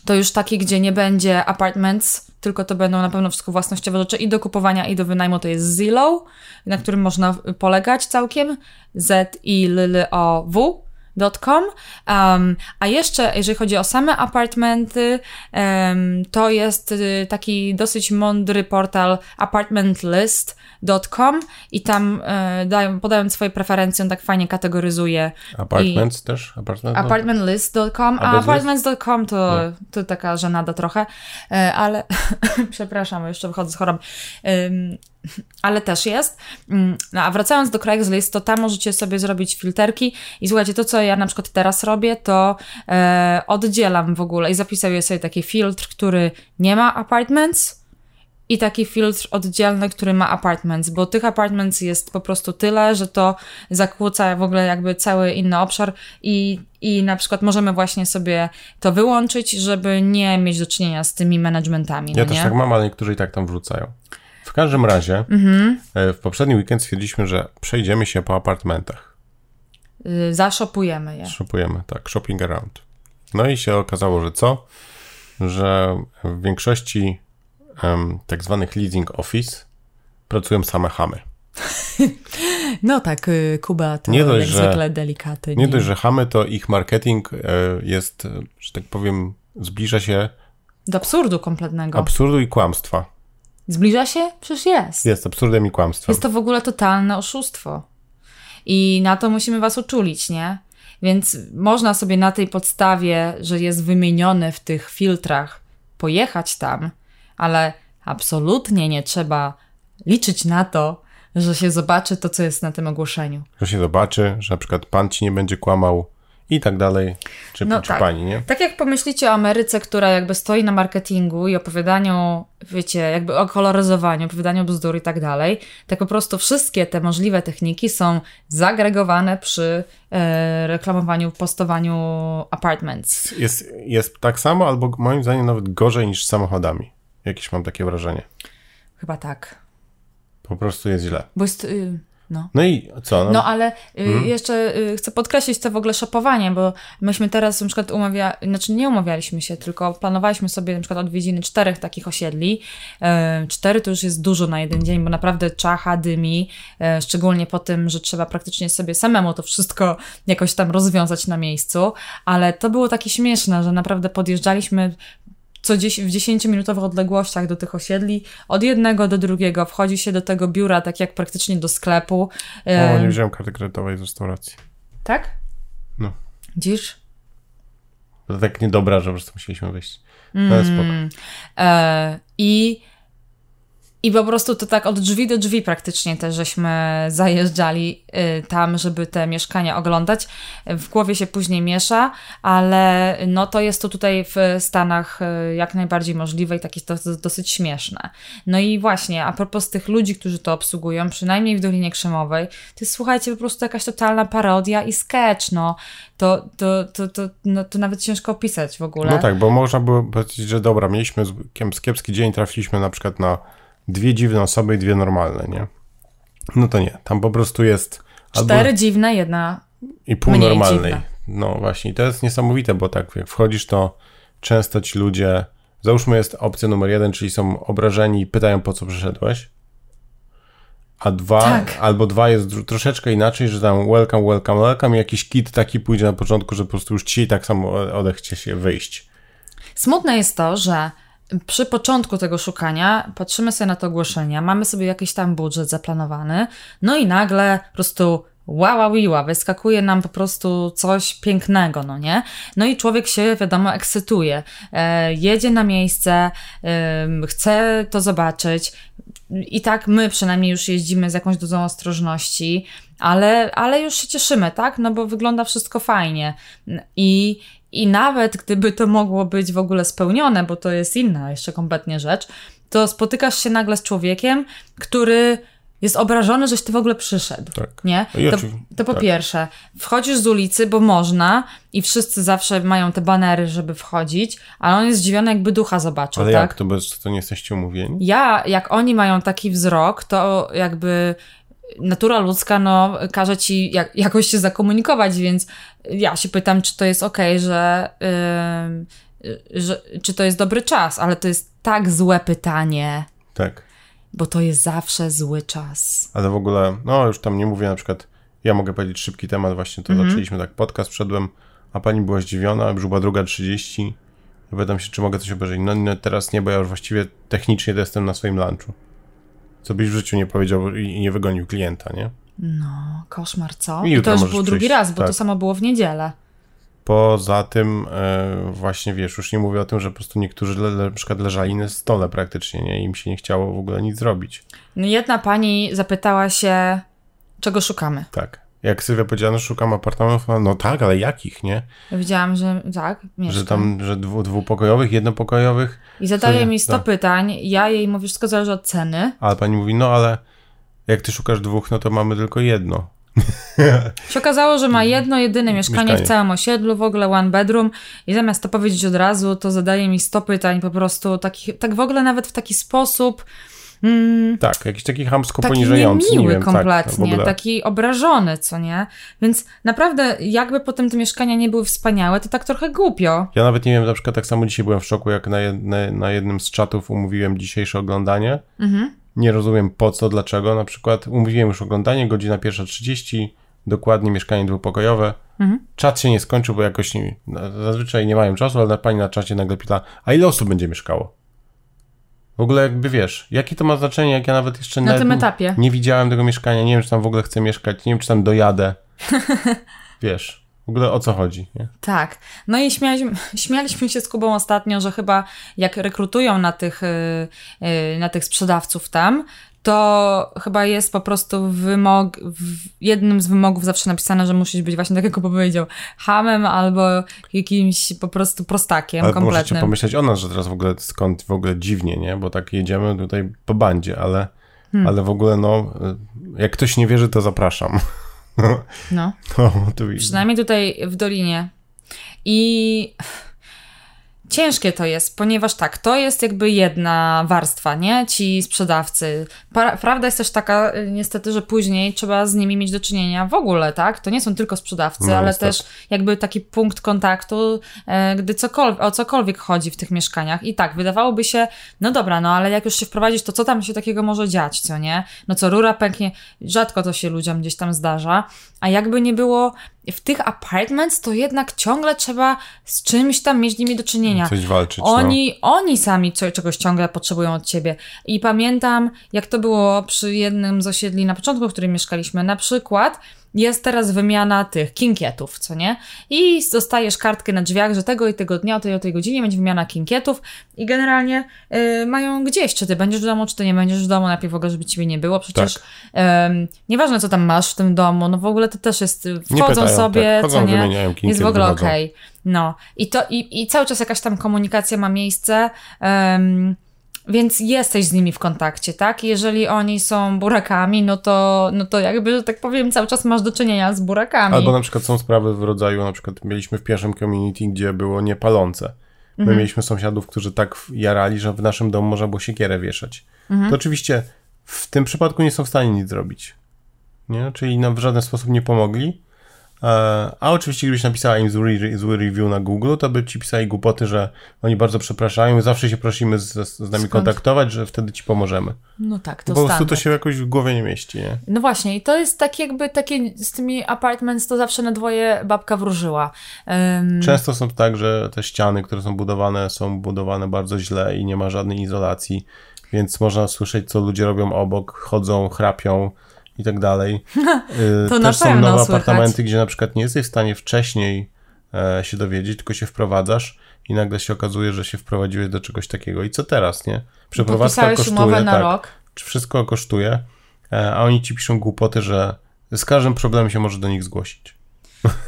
to już taki, gdzie nie będzie apartments, tylko to będą na pewno wszystko własnościowe rzeczy i do kupowania, i do wynajmu to jest Zillow, na którym można polegać całkiem. Z i .com. Um, a jeszcze, jeżeli chodzi o same apartmenty, em, to jest y, taki dosyć mądry portal apartmentlist.com i tam e, dają, podają swoje preferencje, on tak fajnie kategoryzuje Apartments też? Apartment? apartmentlist.com, A apartments.com to, Nie. to taka żenada trochę, e, ale przepraszam, jeszcze wychodzę z chorób. Ym, ale też jest. Mm, No, a wracając do Craigslist, to tam możecie sobie zrobić filterki i słuchajcie, to co ja na przykład teraz robię, to e, oddzielam w ogóle i zapisuję sobie taki filtr, który nie ma apartments, i taki filtr oddzielny, który ma apartments, bo tych apartments jest po prostu tyle, że to zakłóca w ogóle jakby cały inny obszar i, i na przykład możemy właśnie sobie to wyłączyć, żeby nie mieć do czynienia z tymi managementami, Ja no też nie? tak mam, ale niektórzy i tak tam wrzucają. W każdym razie, Mhm. e, w poprzedni weekend stwierdziliśmy, że przejdziemy się po apartmentach. Y, Zaszopujemy je. Shopujemy, tak, shopping around. No i się okazało, że co? Że w większości em, tak zwanych leasing office pracują same chamy. No tak, y, Kuba to Nie dość, jak że- zwykle delikatny. Nie dość, że chamy, to ich marketing e, jest, że tak powiem, zbliża się Do absurdu kompletnego. absurdu i kłamstwa. Zbliża się? Przecież jest. Jest absurdem i kłamstwem. Jest to w ogóle totalne oszustwo. I na to musimy was uczulić, nie? Więc można sobie na tej podstawie, że jest wymienione w tych filtrach, pojechać tam, ale absolutnie nie trzeba liczyć na to, że się zobaczy to, co jest na tym ogłoszeniu. Że się zobaczy, że na przykład pan ci nie będzie kłamał i tak dalej, czy, No czy tak. pani, nie? Tak jak pomyślicie o Ameryce, która jakby stoi na marketingu i opowiadaniu, wiecie, jakby o koloryzowaniu, opowiadaniu bzdur i tak dalej, tak po prostu wszystkie te możliwe techniki są zagregowane przy e, reklamowaniu, postowaniu apartments. Jest, jest tak samo, albo moim zdaniem nawet gorzej niż z samochodami. Jakieś mam takie wrażenie. Chyba tak. Po prostu jest źle. Bo jest... Y, no. No i co? No, No ale Mhm. jeszcze y, chcę podkreślić to w ogóle szopowanie, bo myśmy teraz na przykład umawia, znaczy nie umawialiśmy się, tylko planowaliśmy sobie na przykład odwiedziny czterech takich osiedli. E, cztery to już jest dużo na jeden dzień, bo naprawdę czacha, dymi, e, szczególnie po tym, że trzeba praktycznie sobie samemu to wszystko jakoś tam rozwiązać na miejscu, ale to było takie śmieszne, że naprawdę podjeżdżaliśmy co dzies- w 10-minutowych odległościach do tych osiedli, od jednego do drugiego, wchodzi się do tego biura tak jak praktycznie do sklepu. o, nie wziąłem karty kredytowej z restauracji. tak? No. Dziś? To tak niedobra, że po prostu musieliśmy wyjść. No ale spoko. E, I i po prostu to tak od drzwi do drzwi praktycznie też żeśmy zajeżdżali y, tam, żeby te mieszkania oglądać. W głowie się później miesza, ale no to jest to tutaj w Stanach y, jak najbardziej możliwe i takie to, dosyć śmieszne. No i właśnie, a propos tych ludzi, którzy to obsługują, przynajmniej w Dolinie Krzemowej, to jest słuchajcie po prostu jakaś totalna parodia i sketch, no. To, to, to, to, no, to nawet ciężko opisać w ogóle. No tak, bo można było powiedzieć, że dobra, mieliśmy kiepski dzień, trafiliśmy na przykład na dwie dziwne osoby i dwie normalne, nie? No to nie, tam po prostu jest albo Cztery dziwne, jedna i pół normalnej. dziwne. No właśnie, to jest niesamowite, bo tak jak wchodzisz, to często ci ludzie, załóżmy jest opcja numer jeden, czyli są obrażeni i pytają po co przyszedłeś, a dwa, Tak. albo dwa jest troszeczkę inaczej, że tam welcome, welcome, welcome i jakiś kit taki pójdzie na początku, że po prostu już ci tak samo odechcie się wyjść. Smutne jest to, że przy początku tego szukania patrzymy sobie na to ogłoszenia, mamy sobie jakiś tam budżet zaplanowany, no i nagle po prostu wow, wiła, wyskakuje nam po prostu coś pięknego, no nie? No i człowiek się, wiadomo, ekscytuje. E, jedzie na miejsce, em, chce to zobaczyć. I tak my przynajmniej już jeździmy z jakąś dozą ostrożności, ale, ale już się cieszymy, tak? No bo wygląda wszystko fajnie. I, I nawet gdyby to mogło być w ogóle spełnione, bo to jest inna jeszcze kompletnie rzecz, to spotykasz się nagle z człowiekiem, który jest obrażony, żeś ty w ogóle przyszedł. Tak. Nie? To, to po tak. pierwsze, wchodzisz z ulicy, bo można i wszyscy zawsze mają te banery, żeby wchodzić, ale on jest zdziwiony, jakby ducha zobaczył, Ale tak? jak to bez, to nie jesteście umówieni? Ja, jak oni mają taki wzrok, to jakby natura ludzka, no, każe ci jak, jakoś się zakomunikować, więc ja się pytam, czy to jest okej, że, ym, że, czy to jest dobry czas, ale to jest tak złe pytanie, Tak. bo to jest zawsze zły czas. Ale w ogóle, no już tam nie mówię na przykład, ja mogę powiedzieć szybki temat, właśnie to Mhm. zaczęliśmy tak podcast, wszedłem, a pani była zdziwiona, już była druga 30 i pytam się, czy mogę coś obejrzeć. No, no teraz nie, bo ja już właściwie technicznie to jestem na swoim lunchu. Co byś w życiu nie powiedział i nie wygonił klienta, nie? No, koszmar, co? I I, to już możesz był drugi raz, bo to tak. samo było w niedzielę. Poza tym, e, właśnie wiesz, już nie mówię o tym, że po prostu niektórzy le, le, na przykład leżali na stole praktycznie, nie? I im się nie chciało w ogóle nic zrobić. No, Jedna pani zapytała się, czego szukamy. Tak. Jak Sylwia powiedziała, no szukam apartamentów, no, no tak, ale jakich, nie? Ja wiedziałam, że tak, mieszkam. Że tam, że dwu, dwupokojowych, jednopokojowych, I zadaje mi 100 Tak. pytań, ja jej mówię, wszystko zależy od ceny. ale pani mówi, no ale jak ty szukasz dwóch, no to mamy tylko jedno. się okazało, że ma jedno, jedyne mieszkanie, Mieszkanie. w całym osiedlu, w ogóle one bedroom i zamiast to powiedzieć od razu, to zadaje mi 100 pytań po prostu, takich, tak w ogóle nawet w taki sposób mm, Tak, jakiś taki chamsko taki poniżający, niemiły nie wiem, kompletnie, tak, w ogóle. taki obrażony, co nie? Więc naprawdę jakby potem te mieszkania nie były wspaniałe, to tak trochę głupio. Ja nawet nie wiem, na przykład tak samo dzisiaj byłem w szoku, jak na, jedne, na jednym z czatów umówiłem dzisiejsze oglądanie. Mhm. Nie rozumiem po co, dlaczego. Na przykład umówiłem już oglądanie, godzina pierwsza 30, dokładnie mieszkanie dwupokojowe. Mhm. Czat się nie skończył, bo jakoś nie, zazwyczaj nie mają czasu, ale pani na czacie nagle pyta, a ile osób będzie mieszkało? W ogóle jakby wiesz, jakie to ma znaczenie, jak ja nawet jeszcze Na tym etapie. nie widziałem tego mieszkania, nie wiem, czy tam w ogóle chcę mieszkać, nie wiem, czy tam dojadę. wiesz, w ogóle o co chodzi, nie? Tak. No i śmialiśmy, śmialiśmy się z Kubą ostatnio, że chyba jak rekrutują na tych, y, y, na tych sprzedawców tam, to chyba jest po prostu wymog, w jednym z wymogów zawsze napisane, że musisz być właśnie tak jak powiedział, hamem albo jakimś po prostu prostakiem Ale możecie kompletnym. pomyśleć o nas, że teraz w ogóle skąd w ogóle dziwnie, nie? Bo tak jedziemy tutaj po bandzie, ale, Hmm. ale w ogóle no, jak ktoś nie wierzy, to zapraszam. No. No, tu widzisz. Przynajmniej tutaj w Dolinie. I ciężkie to jest, ponieważ tak, to jest jakby jedna warstwa, nie? Ci sprzedawcy. Prawda jest też taka, y, niestety, że później trzeba z nimi mieć do czynienia w ogóle, tak? To nie są tylko sprzedawcy, No, ale niestety. też jakby taki punkt kontaktu, e, gdy cokolwiek, o cokolwiek chodzi w tych mieszkaniach. I tak, wydawałoby się, no dobra, no ale jak już się wprowadzić, to co tam się takiego może dziać, co nie? No co, rura pęknie, rzadko to się ludziom gdzieś tam zdarza, a jakby nie było, w tych apartments to jednak ciągle trzeba z czymś tam mieć z nimi do czynienia. Coś walczyć, no. Oni, oni sami co, czegoś ciągle potrzebują od ciebie. I pamiętam, jak to było przy jednym z osiedli na początku, w którym mieszkaliśmy. Na przykład jest teraz wymiana tych kinkietów, co nie? I dostajesz kartkę na drzwiach, że tego i tego dnia, o tej o tej godzinie będzie wymiana kinkietów i generalnie y, mają gdzieś, czy ty będziesz w domu, czy ty nie będziesz w domu, najpierw w ogóle, żeby ciebie nie było. Przecież Tak. em, nieważne, co tam masz w tym domu, no w ogóle to też jest, y, wchodzą pytają, sobie, tak, wchodzą, co nie? jest w ogóle okej. No i to i, i cały czas jakaś tam komunikacja ma miejsce, em, więc jesteś z nimi w kontakcie, tak? Jeżeli oni są burakami, no to, no to jakby, że tak powiem, cały czas masz do czynienia z burakami. Albo na przykład są sprawy w rodzaju, na przykład mieliśmy w pierwszym community, gdzie było niepalące. My Mhm. mieliśmy sąsiadów, którzy tak jarali, że w naszym domu można było siekierę wieszać. Mhm. To oczywiście w tym przypadku nie są w stanie nic zrobić. Nie? Czyli nam w żaden sposób nie pomogli, a oczywiście, gdybyś napisała im zły, zły review na Google, to by ci pisali głupoty, że oni bardzo przepraszają, zawsze się prosimy z, z nami Skąd? kontaktować, że wtedy ci pomożemy. No tak, to Po prostu to się jakoś w głowie nie mieści, nie? No właśnie, i to jest tak jakby takie z tymi apartments to zawsze na dwoje babka wróżyła. Um... Często są tak, że te ściany, które są budowane, są budowane bardzo źle i nie ma żadnej izolacji, więc można słyszeć, co ludzie robią obok, chodzą, chrapią, i tak dalej. Y, to Też są nowe słychać. apartamenty, gdzie na przykład nie jesteś w stanie wcześniej e, się dowiedzieć, tylko się wprowadzasz i nagle się okazuje, że się wprowadziłeś do czegoś takiego. I co teraz, nie? Przeprowadzka kosztuje, umowę na tak, rok. Wszystko kosztuje, e, a oni ci piszą głupoty, że z każdym problemem się może do nich zgłosić.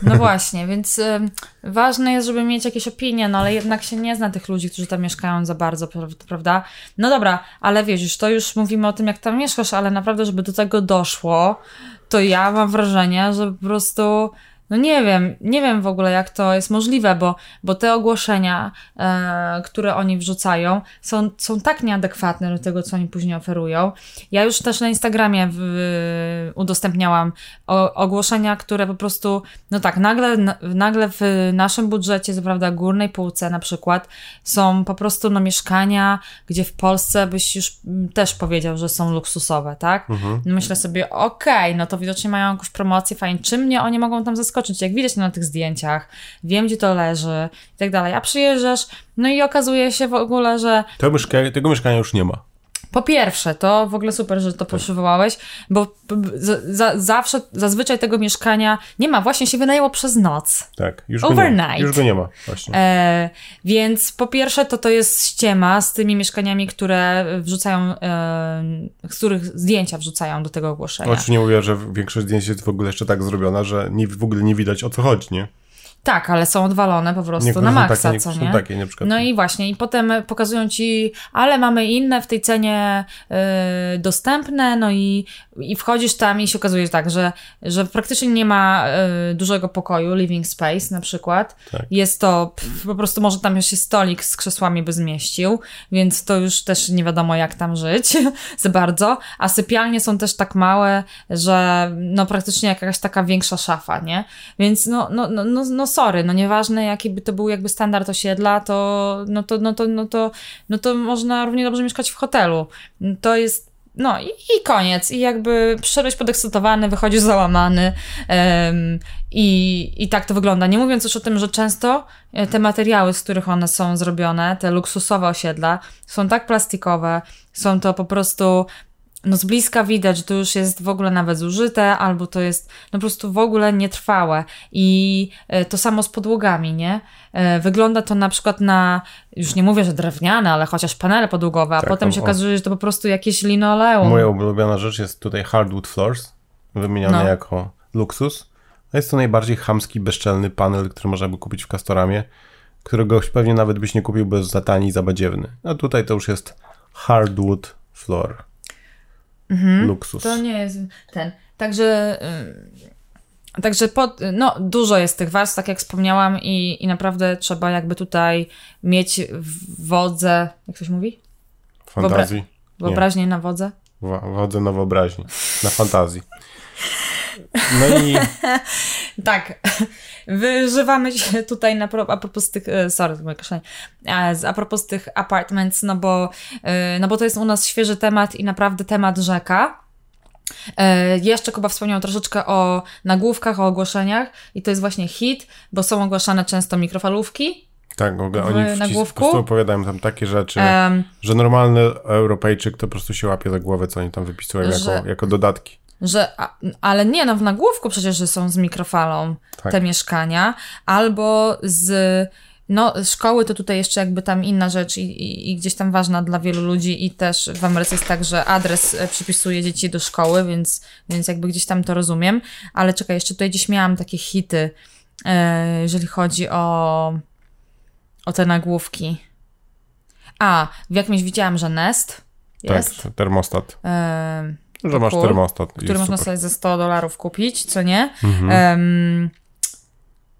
No właśnie, więc y, ważne jest, żeby mieć jakieś opinie, no ale jednak się nie zna tych ludzi, którzy tam mieszkają za bardzo, prawda? No dobra, ale wiesz, już to już mówimy o tym, jak tam mieszkasz, ale naprawdę, żeby do tego doszło, to ja mam wrażenie, że po prostu no nie wiem, nie wiem w ogóle jak to jest możliwe, bo, bo te ogłoszenia, e, które oni wrzucają, są, są tak nieadekwatne do tego, co oni później oferują. Ja już też na Instagramie w, udostępniałam o, ogłoszenia, które po prostu, no tak, nagle, nagle w naszym budżecie, co prawda górnej półce na przykład, są po prostu no, mieszkania, gdzie w Polsce byś już też powiedział, że są luksusowe, tak? Mhm. No myślę sobie, okej, okay, no to widocznie mają jakąś promocję, fajnie, czym mnie oni mogą tam zaskoczyć? Zaskoczyć, jak widać na tych zdjęciach, wiem gdzie to leży i tak dalej. A przyjeżdżasz, no i okazuje się w ogóle, że. To mieszka tego mieszkania już nie ma. Po pierwsze, to w ogóle super, że to tak. przywołałeś, bo za, zawsze, zazwyczaj tego mieszkania nie ma, właśnie się wynajęło przez noc. Tak, już Overnight. Go nie, już go nie ma właśnie. E, więc po pierwsze to to jest ściema z tymi mieszkaniami, które wrzucają, e, z których zdjęcia wrzucają do tego ogłoszenia. Oczywiście nie mówię, że większość zdjęć jest w ogóle jeszcze tak zrobiona, że nie, w ogóle nie widać o co chodzi, nie? Tak, ale są odwalone po prostu Niektóre na maksa, takie, co nie? Takie, na przykład. No i właśnie, i potem pokazują ci, ale mamy inne w tej cenie y, dostępne, no i, i wchodzisz tam i się okazuje tak, że, że praktycznie nie ma y, dużego pokoju, living space na przykład. Tak. Jest to, pff, po prostu może tam się stolik z krzesłami by zmieścił, więc to już też nie wiadomo jak tam żyć za bardzo, a sypialnie są też tak małe, że no praktycznie jakaś taka większa szafa, nie? Więc no, no, no, no, no sorry, no nieważne jaki by to był jakby standard osiedla, to no to, no to, no to, no to można równie dobrze mieszkać w hotelu. To jest no i, i koniec. I jakby przyszedłeś podekscytowany, wychodzisz załamany um, i, i tak to wygląda. Nie mówiąc już o tym, że często e, te materiały, z których one są zrobione, te luksusowe osiedla, są tak plastikowe, są to po prostu no z bliska widać, że to już jest w ogóle nawet zużyte, albo to jest no po prostu w ogóle nietrwałe. I e, to samo z podłogami, nie? E, wygląda to na przykład na, już nie mówię, że drewniane, ale chociaż panele podłogowe, a tak, potem się okazuje, że to po prostu jakieś linoleum. Moja ulubiona rzecz jest tutaj hardwood floors, wymieniony no. jako luksus. Jest to najbardziej chamski, bezczelny panel, który można by kupić w Castoramie, którego pewnie nawet byś nie kupił, bez za tani i za badziewny. A tutaj to już jest hardwood floor mhm. luksus. To nie jest ten. Także. Także pod, no, dużo jest tych warstw, tak jak wspomniałam, i, i naprawdę trzeba jakby tutaj mieć wodze. Jak ktoś mówi? Fantazji. Wyobraźnię na wodze? Wodze na wyobraźni. Na fantazji. No i. tak. Wyżywamy się tutaj na, a propos tych. E, sorry, moje kaszanie. A propos tych apartments, no bo, e, no bo to jest u nas świeży temat i naprawdę temat rzeka. E, jeszcze Kuba wspomniał troszeczkę o nagłówkach, o ogłoszeniach i to jest właśnie hit, bo są ogłaszane często mikrofalówki, tak, oni w nagłówku. po prostu opowiadają tam takie rzeczy, um, że normalny Europejczyk to po prostu się łapie za głowę, co oni tam wypisują że, jako, jako dodatki. Że, ale nie, no w nagłówku przecież, że są z mikrofalą tak. te mieszkania, albo z no, szkoły to tutaj jeszcze jakby tam inna rzecz i, i, i, gdzieś tam ważna dla wielu ludzi i też w Ameryce jest tak, że adres e, przypisuje dzieci do szkoły, więc, więc jakby gdzieś tam to rozumiem. Ale czekaj, jeszcze tutaj gdzieś miałam takie hity, e, jeżeli chodzi o, o te nagłówki. A, w jakimś widziałam, że Nest jest. Tak, termostat. E, że masz termostat. Który można super. sobie za 100 dolarów kupić, co nie? Mhm. Um,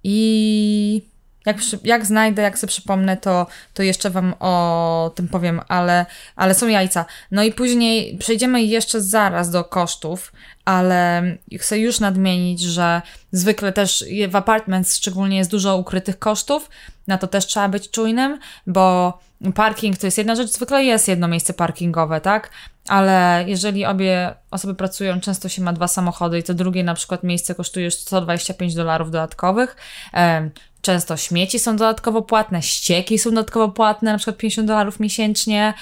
I Jak, jak znajdę, jak sobie przypomnę, to, to jeszcze wam o tym powiem, ale, ale są jajca. No i później przejdziemy jeszcze zaraz do kosztów, ale chcę już nadmienić, że zwykle też w apartment szczególnie jest dużo ukrytych kosztów, na to też trzeba być czujnym, bo parking to jest jedna rzecz, zwykle jest jedno miejsce parkingowe, tak? Ale jeżeli obie osoby pracują, często się ma dwa samochody i to drugie na przykład miejsce kosztuje już 125 dolarów dodatkowych. Często śmieci są dodatkowo płatne, ścieki są dodatkowo płatne, na przykład 50 dolarów miesięcznie.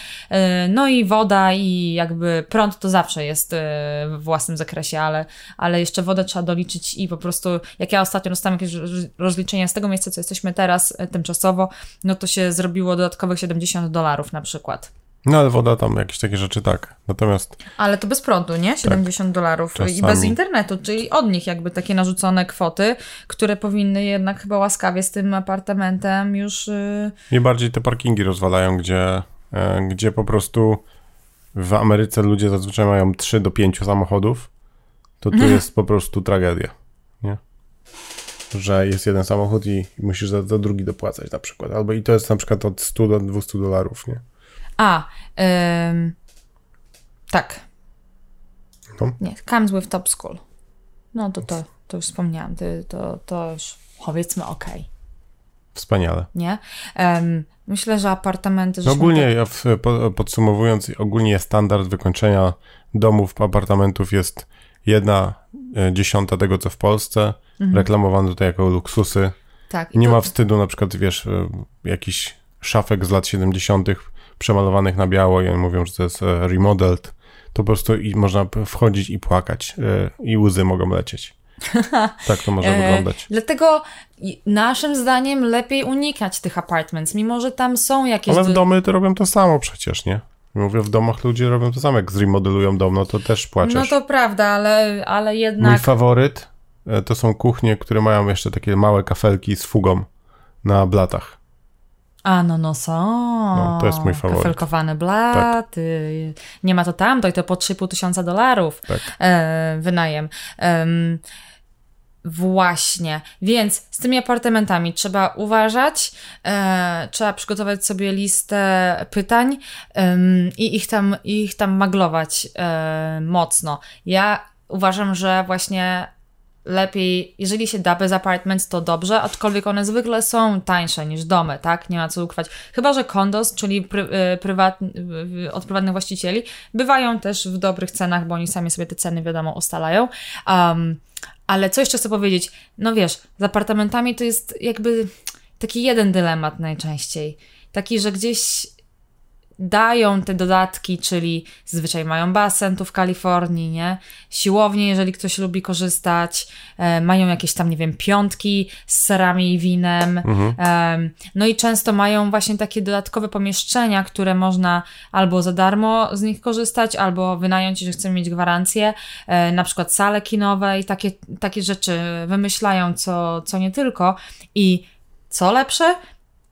No i woda i jakby prąd to zawsze jest w własnym zakresie, ale, ale jeszcze wodę trzeba doliczyć i po prostu, jak ja ostatnio dostałam jakieś rozliczenia z tego miejsca, co jesteśmy teraz tymczasowo, no to się zrobiło dodatkowych 70 dolarów na przykład. No ale woda tam, jakieś takie rzeczy tak. Natomiast. Ale to bez prądu, nie? 70 tak, dolarów czasami. i bez internetu, czyli od nich jakby takie narzucone kwoty, które powinny jednak chyba łaskawie z tym apartamentem już. Yy... bardziej te parkingi rozwalają, gdzie, e, gdzie po prostu w Ameryce ludzie zazwyczaj mają 3 do 5 samochodów. To tu jest po prostu tragedia. Nie? Że jest jeden samochód i musisz za, za drugi dopłacać na przykład. Albo i to jest na przykład od 100 do 200 dolarów, nie? A, ym, tak. No. Nie, comes with top school. No to to, to już wspomniałam, to, to, to już powiedzmy ok. Wspaniale. Nie? Um, myślę, że apartamenty... No ogólnie, tak... ja w, podsumowując, ogólnie standard wykończenia domów, apartamentów jest jedna e, dziesiąta tego, co w Polsce. Mhm. Reklamowano tutaj jako luksusy. Tak. Nie to... ma wstydu, na przykład, wiesz, e, jakiś szafek z lat 70 przemalowanych na biało i oni mówią, że to jest e, remodeled, to po prostu i można wchodzić i płakać e, i łzy mogą lecieć. tak to może e, wyglądać. Dlatego naszym zdaniem lepiej unikać tych apartments, mimo że tam są jakieś... Ale w domy to robią to samo przecież, nie? Mówię, w domach ludzie robią to samo, jak zremodelują dom, no to też płaczesz. No to prawda, ale, ale jednak... Mój faworyt to są kuchnie, które mają jeszcze takie małe kafelki z fugą na blatach. A, no, no są. No, to jest mój faworyt. Kafelkowane blaty. Tak. Nie ma to tam, to i to po 3,5 tysiąca dolarów tak. e, wynajem. E, właśnie. Więc z tymi apartamentami trzeba uważać, e, trzeba przygotować sobie listę pytań i ich tam, ich tam maglować e, mocno. Ja uważam, że właśnie lepiej, jeżeli się da bez apartments, to dobrze, aczkolwiek one zwykle są tańsze niż domy, tak? Nie ma co ukrywać. Chyba, że kondos, czyli pry, y, prywat, y, od prywatnych właścicieli, bywają też w dobrych cenach, bo oni sami sobie te ceny, wiadomo, ustalają. Um, ale co jeszcze chcę powiedzieć? No wiesz, z apartamentami to jest jakby taki jeden dylemat najczęściej. Taki, że gdzieś dają te dodatki, czyli zazwyczaj mają basen tu w Kalifornii, nie? Siłownie, jeżeli ktoś lubi korzystać, e, mają jakieś tam, nie wiem, piątki z serami i winem. Mhm. E, no i często mają właśnie takie dodatkowe pomieszczenia, które można albo za darmo z nich korzystać, albo wynająć, jeżeli chcemy mieć gwarancję, e, na przykład sale kinowe i takie, takie rzeczy wymyślają, co, co nie tylko. I co lepsze,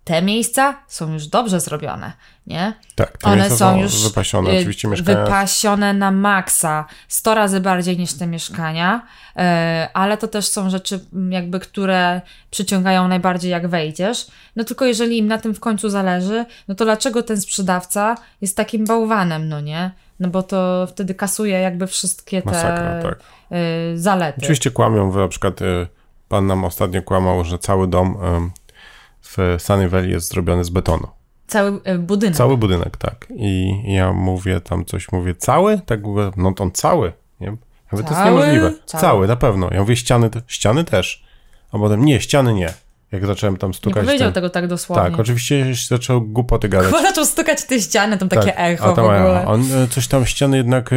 te miejsca są już dobrze zrobione, nie? Tak, te One są, już wypasione, y, oczywiście mieszkania. Wypasione na maksa, 100 razy bardziej niż te mieszkania, y, ale to też są rzeczy jakby, które przyciągają najbardziej jak wejdziesz. No tylko jeżeli im na tym w końcu zależy, no to dlaczego ten sprzedawca jest takim bałwanem, no nie? No bo to wtedy kasuje jakby wszystkie te Masakra, tak. Y, zalety. Oczywiście kłamią, na przykład pan nam ostatnio kłamał, że cały dom w Sunnyvale jest zrobiony z betonu. Cały e, budynek. Cały budynek, tak. I ja mówię tam coś, mówię, cały? Tak, no to on cały, nie? Ja mówię, to jest niemożliwe. Cały. cały, na pewno. Ja mówię, ściany, ściany też. A potem, nie, ściany nie. Jak zacząłem tam stukać. Nie powiedział ten... tego tak dosłownie. Tak, oczywiście zaczął głupoty gadać. Chyba zaczął stukać te ściany, tam takie tak, echo a tam, w ogóle. On e, coś tam, ściany jednak, y,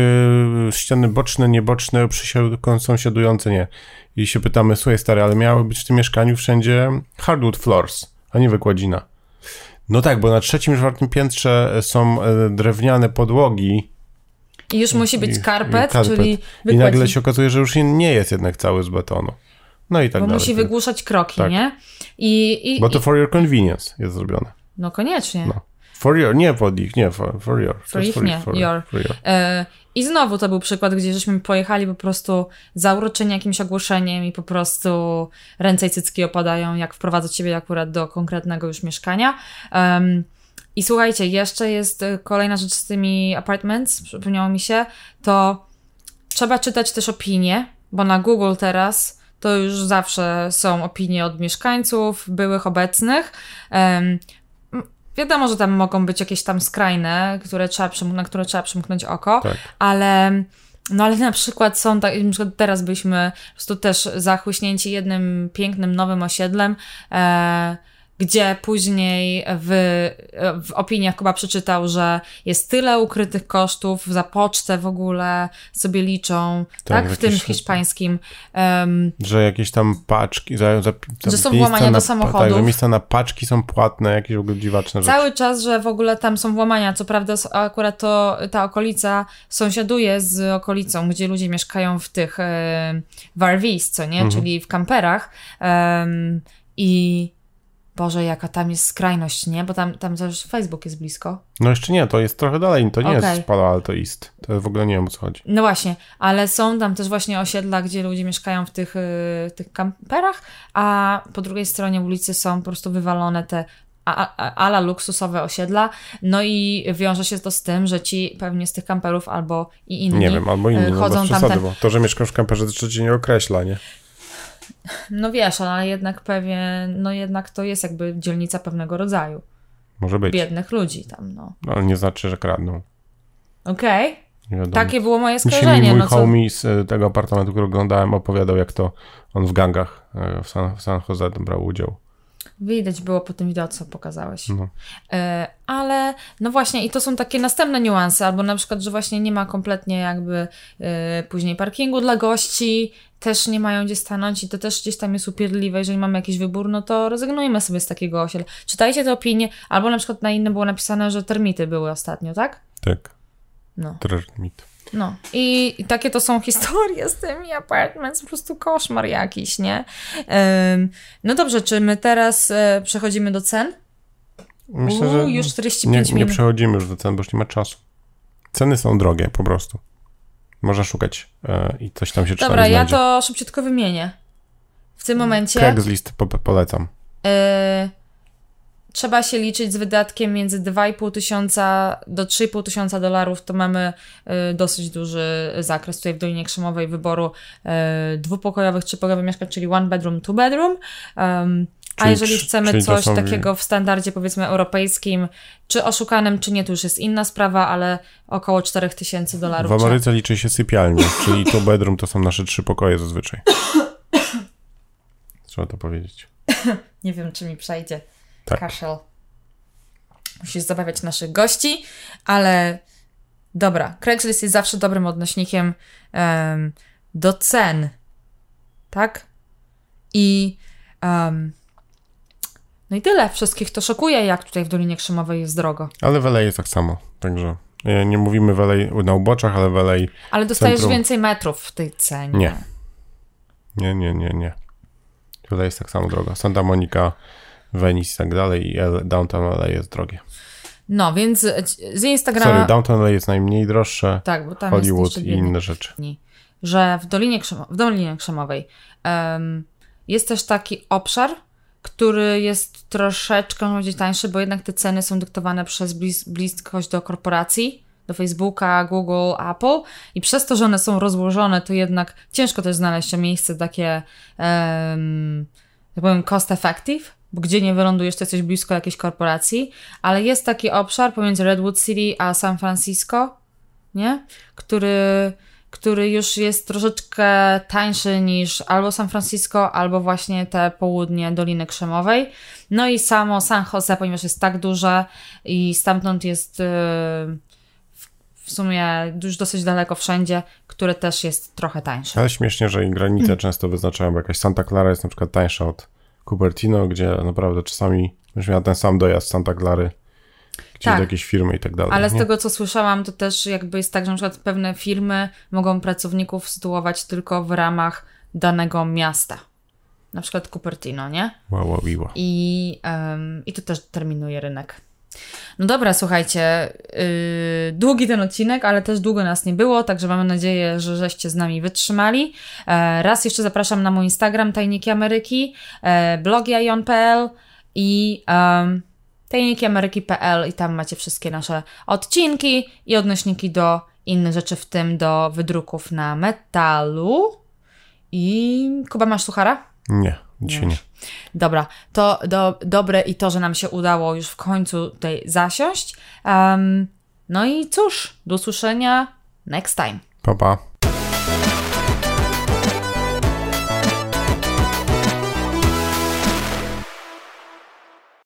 ściany boczne, nieboczne, sąsiadujące, nie. I się pytamy, słuchaj stary, ale miały być w tym mieszkaniu wszędzie hardwood floors a nie wykładzina. No tak, bo na trzecim, czwartym piętrze są e, drewniane podłogi. I już musi być karpet, karpet. czyli wykładzina. I nagle się okazuje, że już nie jest jednak cały z betonu. No i tak Bo dalej. musi wygłuszać kroki, tak. nie? I, i, bo to for your convenience jest zrobione. No koniecznie. No. For your, nie for ich, nie, for, for your. For ich, for, nie, for, your. Your. E, I znowu to był przykład, gdzie żeśmy pojechali po prostu zauroczeni jakimś ogłoszeniem i po prostu ręce i cycki opadają, jak wprowadzać siebie akurat do konkretnego już mieszkania. Um, I słuchajcie, jeszcze jest y, kolejna rzecz z tymi apartments, przypomniało mi się, to trzeba czytać też opinie, bo na Google teraz to już zawsze są opinie od mieszkańców, byłych, obecnych. Um, Wiadomo, że tam mogą być jakieś tam skrajne, które trzeba na które trzeba przymknąć oko, tak. ale no ale na przykład są tak, na przykład teraz byliśmy po prostu też zachłyśnięci jednym pięknym nowym osiedlem. E, gdzie później w, w opiniach Kuba przeczytał, że jest tyle ukrytych kosztów za pocztę w ogóle sobie liczą, tak, tak? w tym hiszpańskim. Um, że jakieś tam paczki, za, za, za że są włamania do samochodów. Tak, że miejsca na paczki są płatne, jakieś w ogóle dziwaczne rzeczy. Cały czas, że w ogóle tam są włamania, co prawda akurat to ta okolica sąsiaduje z okolicą, gdzie ludzie mieszkają w tych e, w RVs, co nie, mhm. czyli w kamperach um, i Boże, jaka tam jest skrajność, nie? Bo tam, tam też Facebook jest blisko. No jeszcze nie, to jest trochę dalej, to nie okay. jest Palo Alto East. To w ogóle nie wiem o co chodzi. No właśnie, ale są tam też właśnie osiedla, gdzie ludzie mieszkają w tych, y, tych kamperach, a po drugiej stronie ulicy są po prostu wywalone te ala luksusowe osiedla, no i wiąże się to z tym, że ci pewnie z tych kamperów albo i inni Nie wiem, albo inni, no chodzą no przesady, tam ten... bo to, że mieszkasz w kamperze, to cię nie określa, nie? No wiesz, ale jednak pewien, no jednak to jest jakby dzielnica pewnego rodzaju. Może być. Biednych ludzi tam, no. no ale nie znaczy, że kradną. Okej. Okay. Takie było moje skojarzenie. Dzisiaj mój no homie z e, tego apartamentu, który oglądałem, opowiadał, jak to on w gangach e, w San, w San Jose brał udział. Widać było po tym wideo, co pokazałeś. No. E, ale no właśnie, i to są takie następne niuanse, albo na przykład, że właśnie nie ma kompletnie jakby e, później parkingu dla gości, też nie mają gdzie stanąć i to też gdzieś tam jest upierdliwe. Jeżeli mamy jakiś wybór, no to rezygnujmy sobie z takiego osiedla. Czytajcie te opinie, albo na przykład na innym było napisane, że termity były ostatnio, tak? Tak. No. Termity. No i, i, takie to są historie z tymi apartments, po prostu koszmar jakiś, nie? No dobrze, czy my teraz e, przechodzimy do cen? Myślę, że już 45 nie, minut. Nie przechodzimy już do cen, bo już nie ma czasu. Ceny są drogie po prostu. Można szukać e, i coś tam się Dobra, ja to szybciutko wymienię. W tym momencie... Craigslist po, polecam. E, trzeba się liczyć z wydatkiem między 2,5 tysiąca do 3,5 tysiąca dolarów, to mamy y, dosyć duży zakres tutaj w Dolinie Krzemowej wyboru y, dwupokojowych, trzypokojowych mieszkań, czyli one bedroom, two bedroom. Um, a jeżeli chcemy coś są... takiego w standardzie powiedzmy europejskim, czy oszukanym, czy nie, to już jest inna sprawa, ale około 4000 dolarów. W Ameryce liczy się sypialnie, czyli two bedroom to są nasze trzy pokoje zazwyczaj. Trzeba to powiedzieć. nie wiem, czy mi przejdzie tak. kaszel. Musisz zabawiać naszych gości, ale dobra, Craigslist jest zawsze dobrym odnośnikiem um, do cen, tak? I um, no i tyle. Wszystkich to szokuje, jak tutaj w Dolinie Krzemowej jest drogo. Ale w LA jest tak samo, także e, nie mówimy w LA na uboczach, ale w LA Ale dostajesz centrum... więcej metrów w tej cenie. Nie. Nie, nie, nie, nie. LA jest tak samo drogo. Santa Monica Venice i tak dalej i Downtown LA jest drogie. No, więc z Instagrama... Sorry, Downtown LA jest najmniej droższe, tak, bo tam Hollywood i inne rzeczy. Że w Dolinie, w Dolinie Krzemowej um, jest też taki obszar, który jest troszeczkę bardziej tańszy, bo jednak te ceny są dyktowane przez blis bliskość do korporacji, do Facebooka, Google, Apple i przez to, że one są rozłożone, to jednak ciężko też znaleźć miejsce takie, um, tak powiem, cost effective, bo gdzie nie wylądujesz, to jesteś blisko jakiejś korporacji, ale jest taki obszar pomiędzy Redwood City a San Francisco, nie? Który, który już jest troszeczkę tańszy niż albo San Francisco, albo właśnie te południe Doliny Krzemowej. No i samo San Jose, ponieważ jest tak duże i stamtąd jest yy, w sumie już dosyć daleko wszędzie, które też jest trochę tańsze. Ale śmiesznie, że i granice hmm. często wyznaczają, bo jakaś Santa Clara jest na przykład tańsza od Cupertino, gdzie naprawdę czasami już miała ten sam dojazd Santa Clary, gdzie tak, jakieś firmy i tak dalej. Ale z tego, co słyszałam, to też jakby jest tak, że na przykład pewne firmy mogą pracowników sytuować tylko w ramach danego miasta. Na przykład Cupertino, nie? Wow, wow, wow. I, um, I to też terminuje rynek. No dobra, słuchajcie, yy, długi ten odcinek, ale też długo nas nie było, także mamy nadzieję, że żeście z nami wytrzymali. E, raz jeszcze zapraszam na mój Instagram Tajniki Ameryki, e, blog jajon.pl i um, tajnikiameryki.pl i tam macie wszystkie nasze odcinki i odnośniki do innych rzeczy, w tym do wydruków na metalu. I Kuba, masz suchara? Nie, dzisiaj nie. Dobra, to do, dobre i to, że nam się udało już w końcu tutaj zasiąść. Um, no i cóż, do usłyszenia next time. Pa, pa.